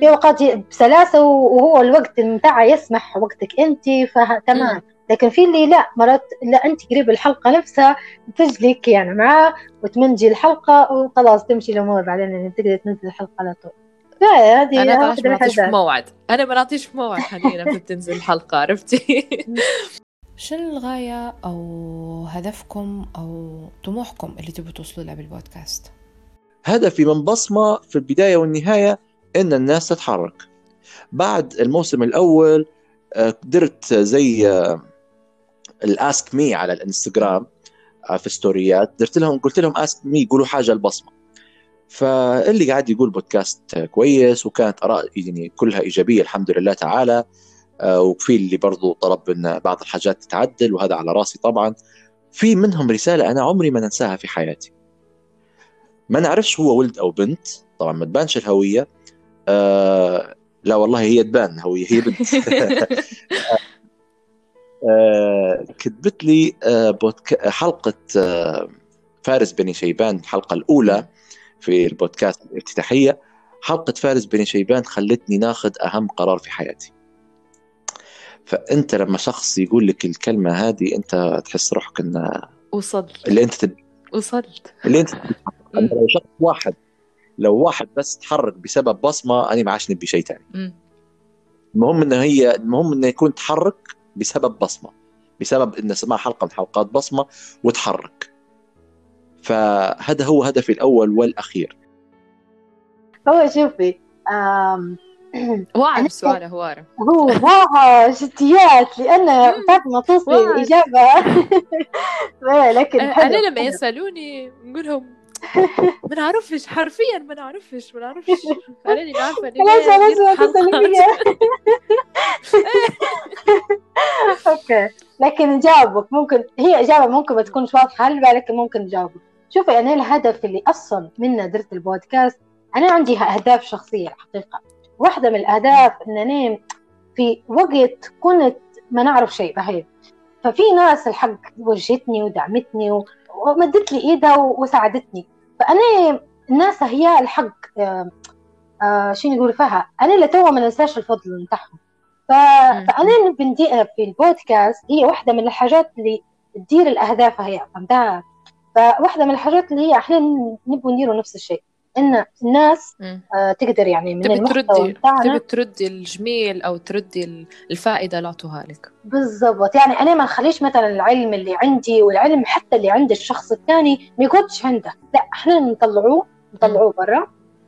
في أوقات بسلاسة وهو الوقت متاعها يسمح وقتك أنت فتمام. لكن في اللي لا مرات لا أنت قريب الحلقة نفسها تجلك يعني معاه وتمنجي الحلقة وخلاص تمشي الأمور بعدين يعني تقدر تنزل الحلقة على طول أنا طبعا واحدة ما نعطيش في موعد. أنا ما نعطيش في موعد حاليا لما تنزل الحلقة عرفتي؟ <laughs> شنو الغاية أو هدفكم أو طموحكم اللي تبوا توصلوا له بالبودكاست؟ هدفي من بصمة في البداية والنهاية إن الناس تتحرك. بعد الموسم الأول آه، قدرت زي الاسك مي على الإنستغرام آه، في ستوريات. درت لهم قلت لهم اسك مي يقولوا حاجة البصمة. فاللي قاعد يقول بودكاست كويس وكانت آراء يعني كلها إيجابية الحمد لله تعالى. آه، وفي اللي برضو طلب إن بعض الحاجات تتعدل وهذا على راسي طبعا. في منهم رسالة أنا عمري ما ننساها في حياتي. ما نعرفش هو ولد أو بنت طبعا ما تبانش الهوية. آه لا والله هي تبان هوية هي بنت. <laughs> آه كتبت لي آه بودك... حلقة آه فارس بني شيبان الحلقة الأولى. في البودكاست الافتتاحية. حلقة فارس بني شيبان خلتني ناخذ أهم قرار في حياتي. فأنت لما شخص يقول لك الكلمة هذه أنت تحس روحك أن وصلت. اللي أنت تب... وصلت. اللي أنت أما <laughs> لو شخص واحد لو واحد بس تحرك بسبب بصمة أنا ما عادش نبي شيء ثاني. المهم إنه هي المهم إنه يكون تحرك بسبب بصمة. بسبب إنه سمع حلقة من حلقات بصمة وتحرك. فهذا هو هدفي الأول والأخير. هو شوفي آم، واعر سؤال هوارة هو ضاع جديات لأن بعد ما توصلي واعر. الاجابه <laughs> إيه، لكن أنا لما. يسألوني نقول لهم <laughs> ما نعرفش حرفيا ما نعرفش ما نعرفش. أنا اللي عارفة خلاص ما خلاص ما أوكي. لكن نجاوبك ممكن هي إجابة ممكن ما تكونش واضحة هل لكن ممكن نجاوبك شوفي أنا الهدف اللي أصلا منه درت البودكاست أنا عندي أهداف شخصية الحقيقة واحدة من الأهداف إن أنا في وقت كنت ما نعرف شيء بهي ففي ناس الحق وجهتني ودعمتني ومدت لي إيدها وساعدتني. فأنا الناس هي الحق آه شو نقول فيها؟ أنا اللي تو ما ننساش الفضل. مم. فأنا بندي في البودكاست هي واحدة من الحاجات اللي تدير الأهداف هي. فهمتها فواحدة من الحاجات اللي هي إحنا نبغى نديروا نفس الشيء إن الناس. آه تقدر يعني من تبي تردي تبي تردي الجميل أو تردي الفائدة اللي اعطوها لك بالضبط. يعني أنا ما نخليش مثلا العلم اللي عندي والعلم حتى اللي عند الشخص الثاني ما يقعدش عنده. لا إحنا نطلعوه نطلعوه برا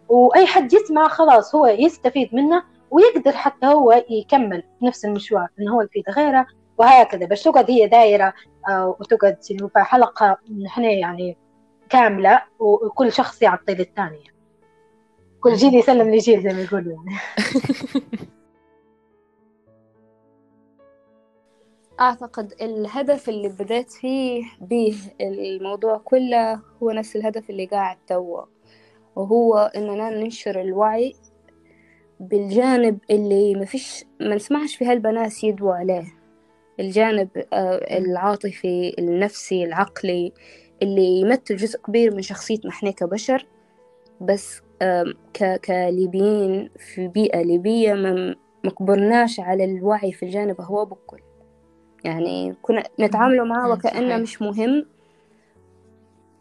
وأي حد يسمع خلاص هو يستفيد منه ويقدر حتى هو يكمل نفس المشوار إنه هو يفيد غيره وهكذا. بس تقعد هي دايرة وتقعد في حلقة نحن يعني كاملة وكل شخص يعطي للثاني كل جيل يسلم لجيل زي ما يقولوا يعني <laughs> أعتقد الهدف اللي بدأت فيه به الموضوع كله هو نفس الهدف اللي قاعد توا وهو إننا ننشر الوعي بالجانب اللي ما فيش ما نسمعش في هالبنات يدوا عليه. الجانب آه، العاطفي النفسي العقلي اللي يمثل جزء كبير من شخصيتنا إحنا كبشر. بس كليبيين في بيئة ليبية ما مكبرناش على الوعي في الجانب هو بكل يعني كنا نتعاملوا معاه وكأنه مش مهم.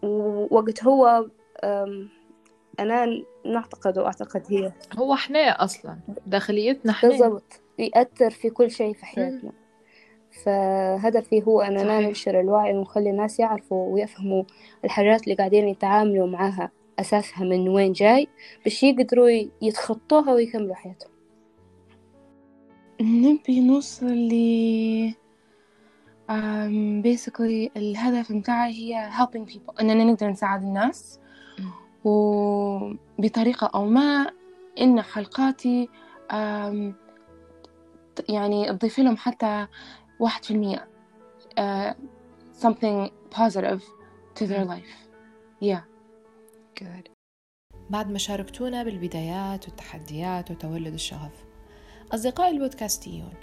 ووقت هو أنا نعتقد وأعتقد هي هو إحنا أصلا داخليتنا إحنا. بالضبط يأثر في كل شيء في حياتنا. فهدفي هو أننا ننشر الوعي ونخلي الناس يعرفوا ويفهموا الحاجات اللي قاعدين يتعاملوا معاها أساسها من وين جاي باش يقدروا يتخطوها ويكملوا حياتهم. نبي نوصل ل um, basically الهدف متاعي هي helping people إننا نقدر نساعد الناس. وبطريقة أو ما إن حلقاتي um, يعني تضيف لهم حتى واحد في المية uh, something positive to their life. Yeah. Good. بعد ما شاركتونا بالبدايات والتحديات وتولد الشغف أصدقائي البودكاستيون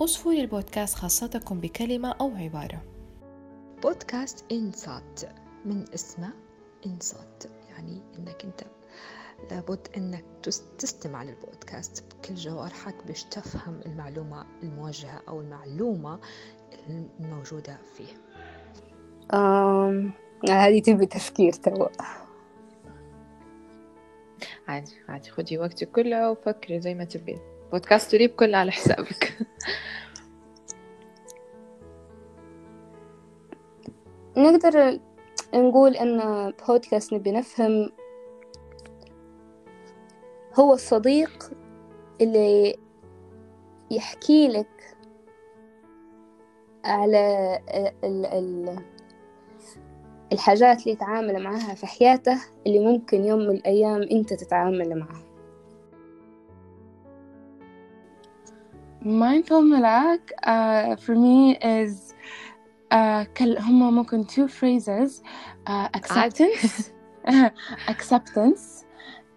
أوصفوا لي البودكاست خاصتكم بكلمة أو عبارة. بودكاست إنصات من اسمه إنصات يعني إنك أنت لابد إنك تستمع للبودكاست بكل جوارحك باش تفهم المعلومة الموجهة أو المعلومة الموجودة فيه. أم... هذه تبي تفكير توا. عادي عادي. خدي وقتك كله وفكري زي ما تبي. بودكاست تريب كله على حسابك. نقدر نقول إن بودكاست نبي نفهم هو الصديق اللي يحكي لك على ال ال الحاجات اللي يتعامل معها في حياته اللي ممكن يوم من الأيام أنت تتعامل معها mindful ملاك uh, for me is uh, كل هما ممكن two phrases uh, acceptance <laughs> acceptance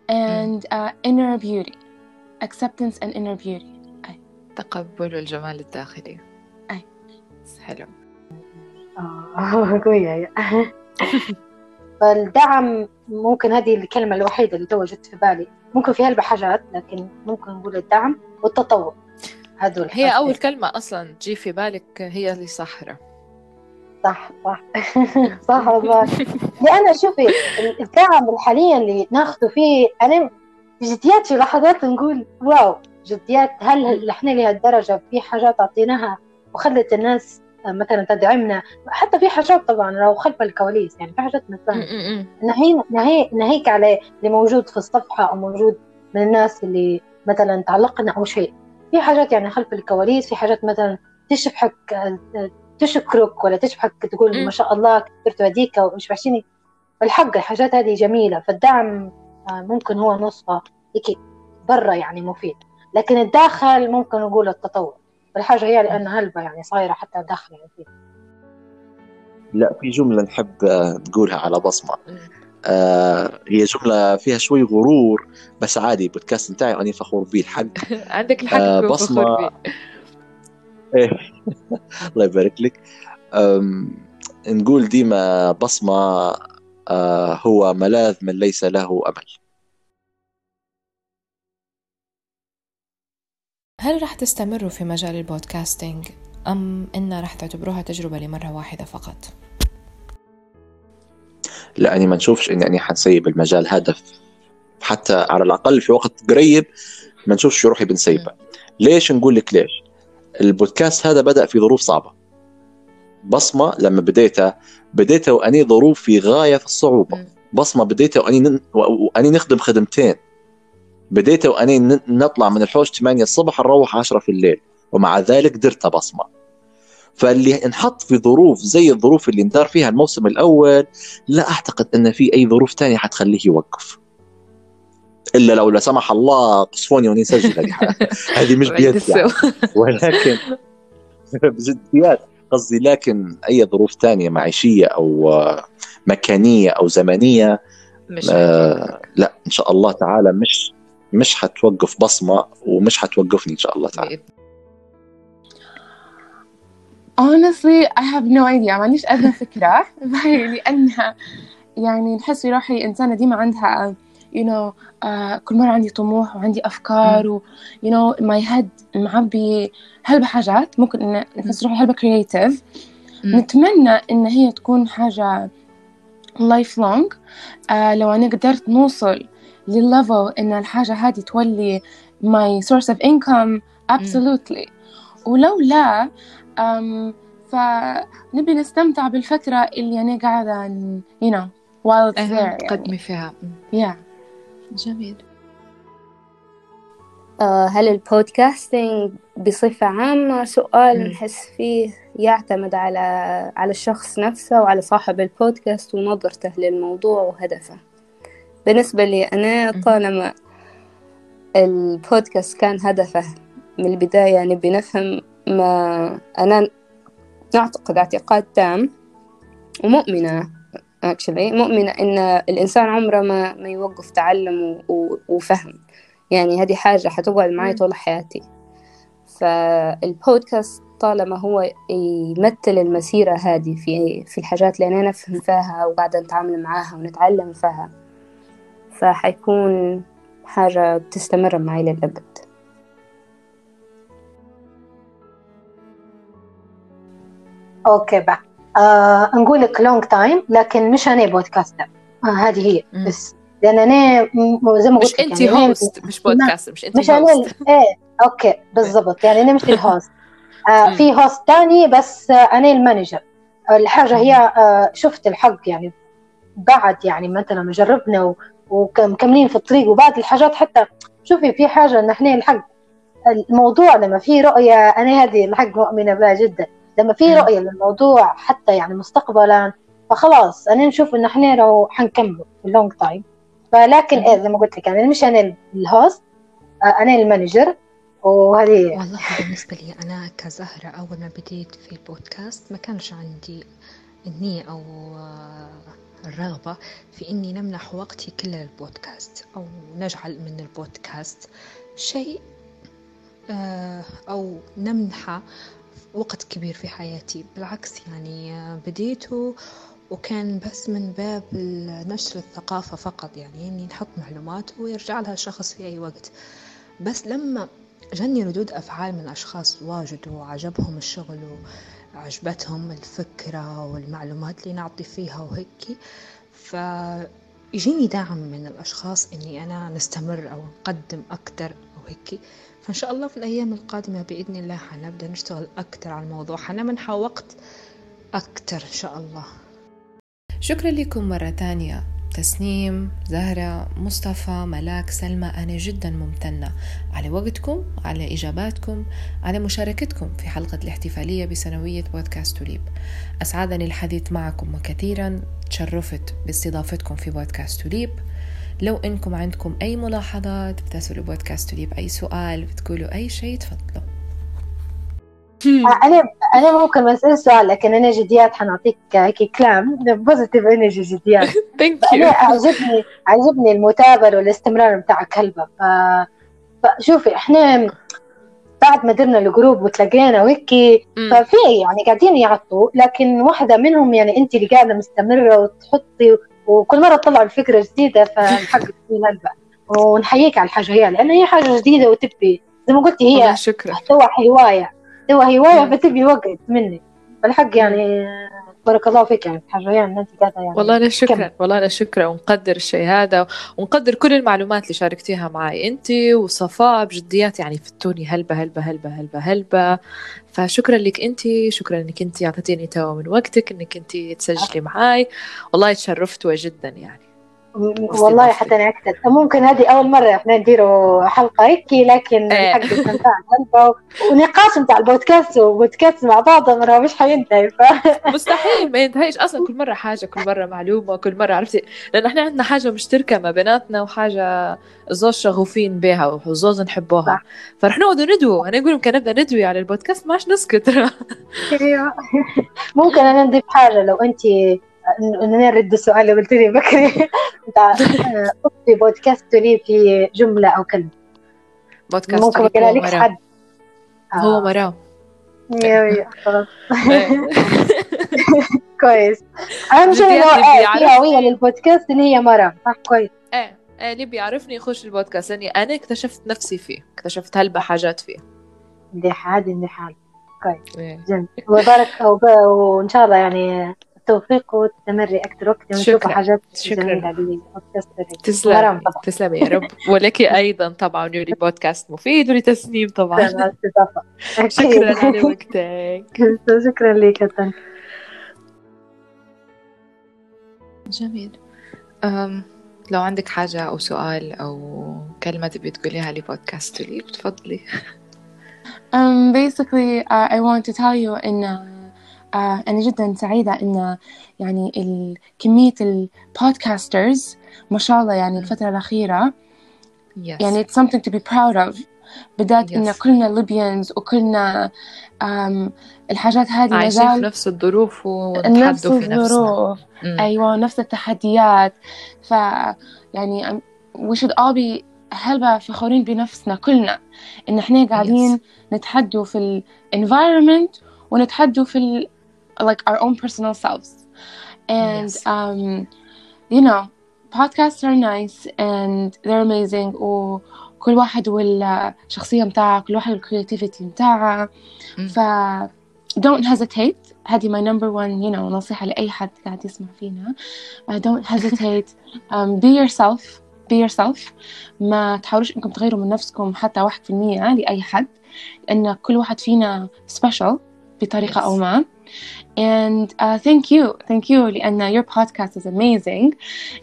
and uh, inner beauty. Acceptance and inner beauty. أي. تقبل الجمال الداخلي. أي. حلو آه قوية <laughs> فالدعم ممكن هذه الكلمة الوحيدة اللي تو جت في بالي. ممكن في هلبة حاجات لكن ممكن نقول الدعم والتطور هذول هي أول كلمة أصلا تجي في بالك هي اللي صحرة صح صح. <laughs> صح والله. لأن شوفي الدعم حاليا اللي ناخذه فيه أنا جديات في لحظات نقول واو جديات هل إحنا لهالدرجة في حاجات أعطيناها وخلت الناس مثلا تدعمنا؟ حتى في حاجات طبعا لو خلف الكواليس يعني في حاجات مثلا نهي نهي ناهيك على اللي موجود في الصفحة أو موجود من الناس اللي مثلا تعلقنا أو شيء. في حاجات يعني خلف الكواليس في حاجات مثلا تشبحك تشكرك ولا تشبحك تقول ما شاء الله كبرت هديك ومش وحشيني. بالحق الحاجات هذه جميلة فالدعم آه، ممكن هو نصها هيك برا يعني مفيد. لكن الداخل ممكن نقول التطور. الحاجة هي لأن هلبة يعني صايرة حتى داخل يعني فيه. لا في جملة نحب نقولها على بصمة. آه هي جملة فيها شوي غرور بس عادي بودكاست نتاعي أنا فخور به الحق. <laughs> عندك الحق آه بصمة إيه <laughs> الله يبارك لك. نقول ديما بصمة آه هو ملاذ من ليس له أمل. هل رح تستمروا في مجال البودكاستينج؟ أم إن رح تعتبروها تجربة لمرة واحدة فقط؟ لا أنا ما نشوفش إني أنا حنسيب المجال هذا. حتى على الأقل في وقت قريب ما نشوفش روحي بنسيبه. ليش نقول لك ليش؟ البودكاست هذا بدأ في ظروف صعبة. بصمة لما بديته بديته وأني ظروف في غاية في الصعوبة. مم. بصمة بديته وأني ن... وأني نخدم خدمتين. بديته وأني ن- نطلع من الحوش 8 الصبح نروح 10 في الليل. ومع ذلك درت بصمة. فاللي انحط في ظروف زي الظروف اللي ندار فيها الموسم الأول لا أعتقد أن في أي ظروف تانية حتخليه يوقف. إلا لو لا سمح الله قصفوني وأنا اسجل هذه <laughs> هذه مش بيدي يعني. <laughs> ولكن <laughs> بجديات. قصدي لكن أي ظروف تانية معيشية أو مكانية أو زمنية مش آه لا إن شاء الله تعالى مش مش حتوقف بصمة ومش حتوقفني إن شاء الله تعالى. honestly I have no idea. ما عنديش أدنى فكرة. لأنها يعني نحس في روحي إنسانة ديما عندها you know uh, كل مرة عندي طموح وعندي أفكار و you know my head معبي هلبة حاجات. ممكن إن نحس روحي هلبة creative. نتمنى إن هي تكون حاجة life long آه لو أنا قدرت نوصل للليفل إن الحاجة هذه تولي my source of income absolutely. ولو لا أم فنبي نستمتع بالفترة اللي أنا قاعدة you know while it's there يعني. تقدمي فيها. yeah. جميل آه، هل البودكاستينج بصفة عامة سؤال. نحس فيه يعتمد على على الشخص نفسه وعلى صاحب البودكاست ونظرته للموضوع وهدفه بالنسبة لي أنا. طالما البودكاست كان هدفه من البداية نبي نفهم ما أنا نعتقد اعتقاد تام ومؤمنة actually. مؤمنة إن الإنسان عمره ما ما يوقف تعلم و- و- وفهم. يعني هذه حاجة حتقعد معي. طول حياتي. فالبودكاست طالما هو يمثل المسيرة هذه في في الحاجات اللي أنا نفهم فيها وقاعدة نتعامل معاها ونتعلم فيها فحيكون حاجة تستمر معي للأبد. okay بقى آه نقول لك long time لكن مش أنا podcaster آه هذه هي مم. بس. لأن أنا زي ما قلت مش انت يعني host مش بودكاست مش انت مش أنا host ال- إيه okay <laughs> بالضبط. يعني أنا مش <laughs> ال host آه. في host تاني بس آه أنا ال manager الحاجة هي آه شفت الحق يعني بعد يعني مثلا ما جربنا ومكملين في الطريق وبعد الحاجات حتى. شوفي في حاجة إن إحنا الحق الموضوع لما في رؤية أنا هذه الحق مؤمنة بها جدا. لما في. رؤيه للموضوع حتى يعني مستقبلا فخلاص أنا نشوف ان إحنا لو حنكمل في ال long time فلكن. إيه زي ما قلت لك يعني مش أنا ال host آه، أنا ال manager وهذه والله بالنسبة لي أنا كزهرة أول ما بديت في البودكاست ما كانش عندي النية أو آه، الرغبة في إني نمنح وقتي كله للبودكاست أو نجعل من البودكاست شيء آه، أو نمنحه وقت كبير في حياتي. بالعكس يعني بديته وكان بس من باب نشر الثقافة فقط يعني إني نحط معلومات ويرجع لها الشخص في أي وقت. بس لما جاني ردود أفعال من أشخاص واجد وعجبهم الشغل وعجبتهم الفكرة والمعلومات اللي نعطي فيها وهيك فيجيني دعم من الأشخاص إني أنا نستمر أو نقدم أكتر وهيك فإن شاء الله في الأيام القادمة بإذن الله حنبدأ نشتغل أكتر على الموضوع حنمنحه وقت أكتر إن شاء الله. شكرا لكم مرة تانية تسنيم زهرة مصطفى ملاك سلمى أنا جدا ممتنة. على وقتكم على إجاباتكم على مشاركتكم في حلقة الاحتفالية بسنوية بودكاست توليب. أسعدني الحديث معكم وكثيرا تشرفت باستضافتكم في بودكاست توليب. لو إنكم عندكم أي ملاحظات بتسألوا بودكاست توليب أي سؤال بتقولوا أي شيء تفضلوا. أنا أنا ممكن اسال سؤال لكن أنا جديات حنعطيك هيك كلام positive energy جديات. <laughs> thank أنا عجبني عجبني المثابرة والاستمرار بتاعك هلبة ف... فشوفي إحنا بعد ما درنا الجروب وتلاقينا وهيك ففي يعني قاعدين يعطوا لكن واحدة منهم يعني انت اللي قاعدة مستمرة وتحطي وكل مرة تطلع بفكرة جديدة فالحق تكون هلبة ونحييك على الحاجة هي لأن هي حاجة جديدة وتبي زي ما قلتي هي هواية. محتوى هواية مم. فتبي وقت منك. فالحق يعني بارك الله فيك يعني حرية إن أنت قاعدة يعني والله لا شكرا كمل. والله لا شكرا. ونقدر الشيء هذا ونقدر كل المعلومات اللي شاركتيها معي أنت وصفاء بجديات يعني فتوني هلبة هلبة هلبة هلبة هلبة. فشكرا لك أنت شكرا انك أنت اعطيتيني توا من وقتك إنك أنت تسجلي معي والله تشرفت جدا يعني. والله حتى أنا ممكن هذه أول مرة إحنا نديروا حلقة هيك لكن إيه. استمتاع حلقه ونقاش بتاع البودكاست وبودكاست مع بعض مرة مش حينتهي. ف... <laughs> مستحيل ما ينتهيش أصلا. كل مرة حاجة كل مرة معلومة كل مرة عرفتي. لأن إحنا عندنا حاجة مشتركة ما بيناتنا وحاجة زوج شغوفين بها وزوج نحبوها. فرح نقعد ندوي أنا أقول يمكن نبدأ ندوي على البودكاست ماش نسكت. <laughs> أيوة. ممكن أنا نضيف حاجة لو انت نرد السؤال اللي قلت لي بكري. <laughs> بتاع اكتبي بودكاست لي في جملة أو كلمة. بودكاست ممكن هو لك. حد. هو آه. مرام خلاص. إيه. <laughs> <laughs> كويس. أهم شيء إنه اللي آه، في. هويه للبودكاست اللي هي مرام صح؟ كويس. إيه إيه اللي بيعرفني يخش البودكاست. لاني أنا اكتشفت نفسي فيه اكتشفت هلبة حاجات فيه. دي حاجة دي حال إيه. جميل. وبارك وب- وإن شاء الله يعني التوفيق والتمري أكثر وقت ونشوف. حاجات شكراً. جميلة مرام تسلمي. يا رب. ولك أيضا طبعا ولي بودكاست مفيد ولتسنيم طبعا. شكرا على وقتك. <laughs> شكرا لك يا. جميل. أم لو عندك حاجة أو سؤال أو كلمة تبي تقوليها لبودكاست لي بتفضلي. Um, basically, uh, I want to tell you إن uh, أنا جدا سعيدة إن يعني كمية البودكاسترز ما شاء الله يعني الفترة الأخيرة. Yes. يعني it's something to be proud of. إن Yes. كلنا ليبيانز وكلنا um, الحاجات هذه عايشين في نفس الظروف ونتحدوا في نفسنا. الظروف. مم. أيوة نفس التحديات. ف يعني we should all be هلبا فخورين بنفسنا كلنا. إن إحنا قاعدين نتحدوا في ال environment ونتحدوا في like our own personal selves and Yes. um you know podcasts are nice and they're amazing وكل واحد والشخصية متاعها كل واحد والcreativity متاعها مم. ف don't hesitate هذه my number one you know نصيحة لأي حد قاعد يسمع فينا uh, don't hesitate <laughs> um, be yourself be yourself ما تحاولوش انكم تغيروا من نفسكم حتى واحد في المية لأي حد لأن كل واحد فينا special بطريقة أو Yes. ما and uh, thank you thank you لأن your podcast is amazing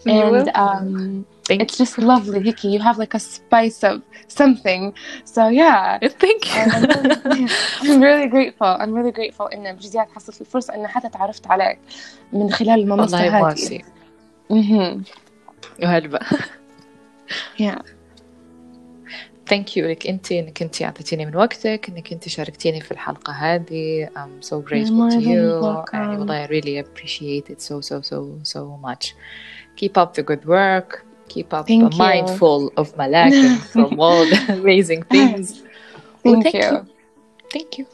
You're and welcome. um, Thank it's just lovely Hickey you have like a spice of something so yeah <laughs> you. Thank you. <laughs> I'm really grateful I'm really grateful إن بجديات حصلت لي الفرصة إن حتى تعرفت عليك من خلال المنصة والله هذه ماسي مهم. وهلبا yeah ثانك يو لك انت انك انت اعطيتيني من وقتك انك انت شاركتيني في الحلقه هذه I'm so grateful more to than you welcome. يعني والله I really appreciate it so so so so much keep up the good work keep up Thank you. mindful of Malakan <laughs> from all the amazing things thank, thank you. you. thank you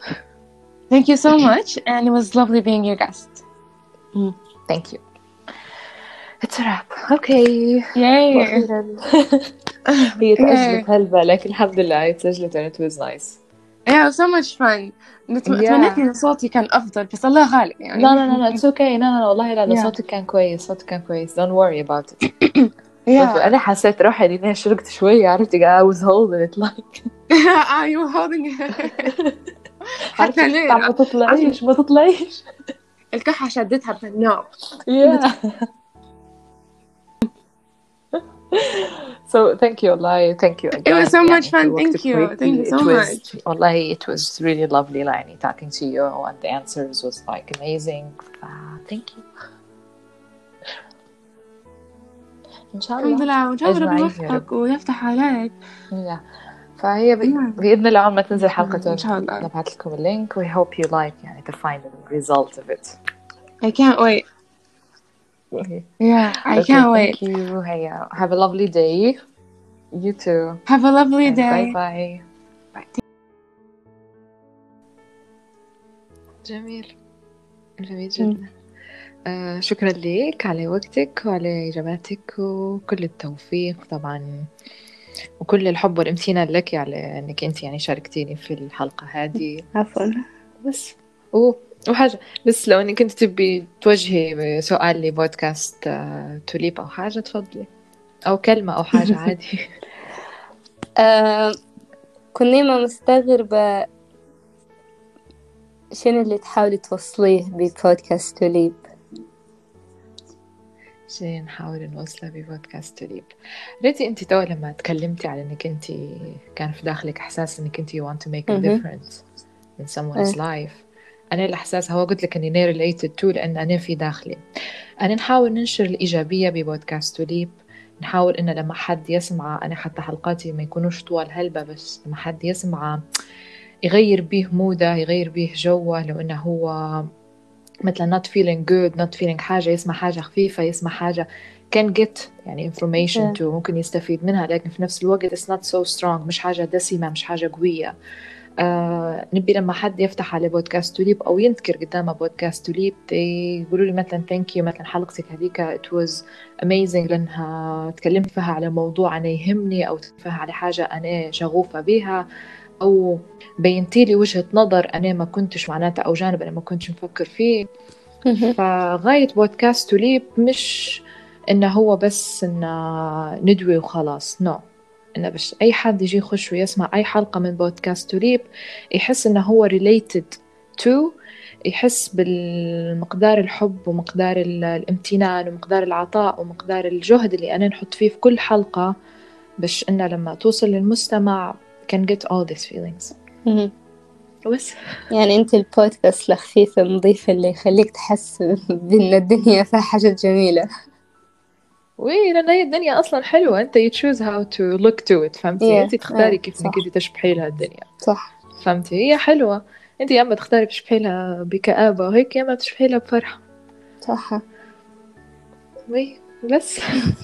thank you so much and it was lovely being your guest thank you it's a wrap okay yay واخيرا <laughs> <laughs> هي تأجلت هلبا لكن الحمد لله هي تسجلت and it was nice. Yeah so much fun. Yeah. تمنيت إن صوتي كان أفضل بس الله غالب يعني. لا لا لا لا اتس أوكي لا لا والله لا Yeah. صوتك كان كويس صوتك كان كويس. Don't worry about it. <coughs> Yeah. أنا حسيت روحي إني شرقت شوية عرفتي I was holding it like. <laughs> Ah you were holding it. <laughs> حتى طب ما تطلعيش ما تطلعيش. الكحة شدتها yeah. <laughs> so thank you والله thank you again It was so يعني much fun. في Thank وقتك you. quickly. Thank you so It was- much. والله it was really lovely يعني talking to you and the answers was like amazing uh, thank you إن شاء الحمد الله لله وإن شاء الله ربي أجمعين يا يوفقك ويفتح عليك Yeah. فهي ب... Yeah. بإذن الله أول ما تنزل حلقة إن شاء الله نبعث لكم اللينك we hope you like يعني to find the result of it I can't wait Okay. yeah I Okay, can't wait Thank you. Hey, uh, have a lovely day. You too. have a lovely And day Bye bye. جميل جميل جدا آه شكرا لك على وقتك وعلى إجاباتك وكل التوفيق طبعا وكل الحب والامتنان لك على إنك أنت يعني شاركتيني في الحلقة هذه عفوا بس و وحاجة. بس لو إنك أنت تبي توجهي سؤال لبودكاست آه، توليب أو حاجة تفضلي. أو كلمة أو حاجة <laughs> عادي. آه كنت دايما مستغربة شنو اللي تحاولي توصليه ببودكاست توليب؟ شيء نحاول نوصله ببودكاست توليب. ريتي أنت تو لما تكلمتي على إنك أنت كان في داخلك إحساس إنك أنت you want to make a difference in someone's life. أنا الأحساس هو قلت لك إني near related to لأن أنا في داخلي. أنا نحاول ننشر الإيجابية ببودكاست توليب نحاول انه لما حد يسمع أنا حتى حلقاتي ما يكونوش طوال هلبة بس لما حد يسمع يغير بيه مودة يغير بيه جوه لو إنه هو مثلا not feeling good not feeling حاجة يسمع حاجة خفيفة يسمع حاجة can get يعني information to ممكن يستفيد منها لكن في نفس الوقت it's not so strong مش حاجة دسمة مش حاجة قوية. آه نبي لما حد يفتح على بودكاست توليب أو ينذكر قدامه بودكاست توليب يقولوا لي مثلا thank you مثلا حلقتك هذيك it was amazing لأنها تكلمت فيها على موضوع أنا يهمني أو فيها على حاجة أنا شغوفة بها أو بينتي لي وجهة نظر أنا ما كنتش معناتها أو جانب أنا ما كنتش مفكر فيه فغاية بودكاست توليب مش إنه هو بس إنه ندوي وخلاص نو no. إنه بس أي حد يجي يخش ويسمع أي حلقة من بودكاست توليب يحس إنه هو related to يحس بالمقدار الحب ومقدار ال- الامتنان ومقدار العطاء ومقدار الجهد اللي أنا نحط فيه في كل حلقة. باش إنه لما توصل للمستمع can get all these feelings. بس يعني أنت البودكاست الخفيف النظيف اللي يخليك تحس بإن الدنيا فيها حاجات جميلة. وي لأن هي الدنيا أصلا حلوة. أنت you choose how to look to it فهمتي؟ Yeah, أنت تختاري yeah, كيف إنك. أنت تشبحي لها الدنيا. صح. فهمتي؟ هي حلوة. أنت يا اما تختاري تشبحي لها بكآبة وهيك يا اما تشبحي لها بفرحة. صح. وي بس.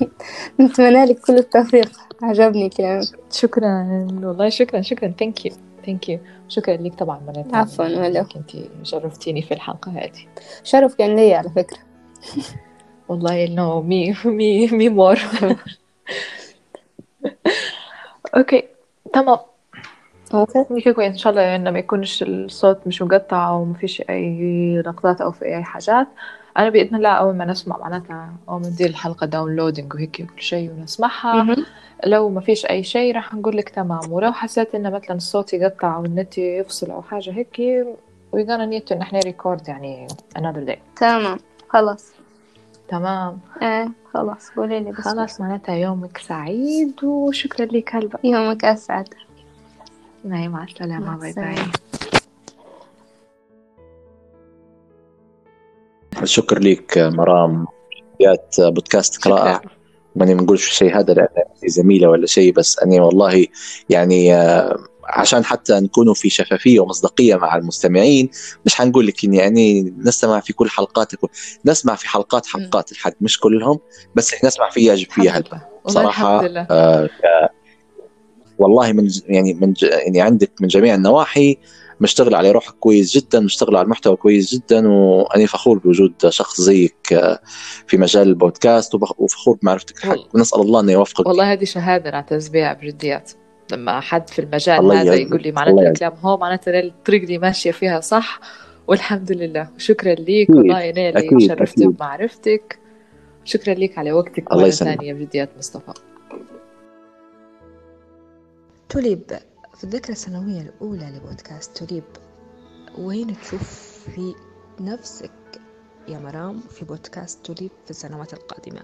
<laughs> نتمنى لك كل التوفيق. عجبني كلامك. شكرا. والله شكرا شكرا. thank you thank you شكرا لك طبعا مرة عفواً،. أنك أنت شرفتيني في الحلقة هذه. شرف كان لي على فكرة. <laughs> والله no me me me more. okay تمام. okay. كويس إن شاء الله إنه ما يكونش الصوت مش مقطع أو ما فيش أي لقطات أو في أي حاجات. أنا بإذن الله أول ما نسمع معناتها اول ما ندير الحلقة downloading وهيك كل شيء ونسمعها. لو ما فيش أي شيء راح نقول لك تمام. ولو حسيت إنه مثلا الصوت يقطع أو النت يفصل أو حاجة هيك we gonna need to ان إحنا record يعني another day. تمام. خلاص. تمام. إيه خلاص قولي لي بس. خلاص معناتها يومك سعيد وشكرا لك هلبا. يومك أسعد. مع مع السلامة. bye bye. شكر لك مرام. جات بودكاست قراءة. شكرا. ماني بنقولش شيء هذا لأن زميلة ولا شيء بس أني والله يعني آه، عشان حتى نكونوا في شفافية ومصداقية مع المستمعين مش حنقول لك إني يعني نستمع في كل حلقاتك نسمع في حلقات حلقات الحق مش كلهم بس نسمع فيها يعجب فيها لله. آه، والله من يعني من ج- يعني عندك من جميع النواحي مشتغل على روحك كويس جدا مشتغل على المحتوى كويس جدا وأنا فخور بوجود شخص زيك آه، في مجال البودكاست وفخور بمعرفتك الحق. ونسأل الله أنه يوفقك. والله هذه شهادة نعتز بها بجديات. لما حد في المجال هذا. يقول لي الله معناته يعزك. الكلام هو معناته الطريق اللي ماشية فيها صح والحمد لله وشكرا ليك والله أنا اللي أكيد. بمعرفتك شكرا ليك على وقتك الله مرة يسلمك. ثانية بجديات مصطفى توليب في الذكرى السنوية الأولى لبودكاست توليب وين تشوف في نفسك يا مرام في بودكاست توليب في السنوات القادمة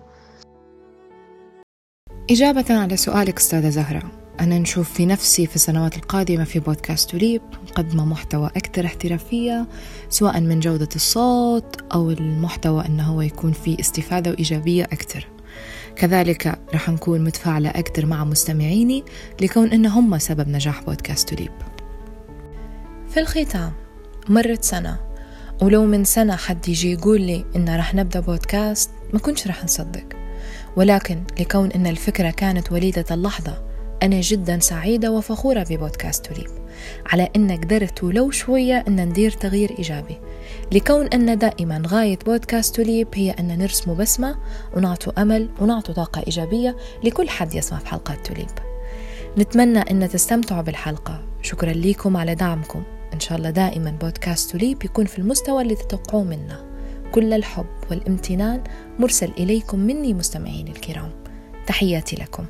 إجابة على سؤالك أستاذة زهرة أنا نشوف في نفسي في السنوات القادمة في بودكاست توليب مقدمة محتوى أكثر احترافية سواء من جودة الصوت أو المحتوى أنه هو يكون فيه استفادة وإيجابية أكثر. كذلك رح نكون متفاعلة أكثر مع مستمعيني لكون إن هم سبب نجاح بودكاست توليب في الختام مرت سنة ولو من سنة حد يجي يقول لي إن رح نبدأ بودكاست ما كنتش رح نصدق. ولكن لكون إن الفكرة كانت وليدة اللحظة أنا جدا سعيدة وفخورة ببودكاست توليب على إن قدرت ولو شوية إن ندير تغيير إيجابي. لكون أن دائما غاية بودكاست توليب هي أن نرسم بسمة ونعطوا أمل ونعطوا طاقة إيجابية لكل حد يسمع في حلقات توليب. نتمنى أن تستمتعوا بالحلقة. شكرا لكم على دعمكم. إن شاء الله دائما بودكاست توليب يكون في المستوى اللي تتوقعوه منا. كل الحب والامتنان مرسل إليكم مني مستمعين الكرام. تحياتي لكم.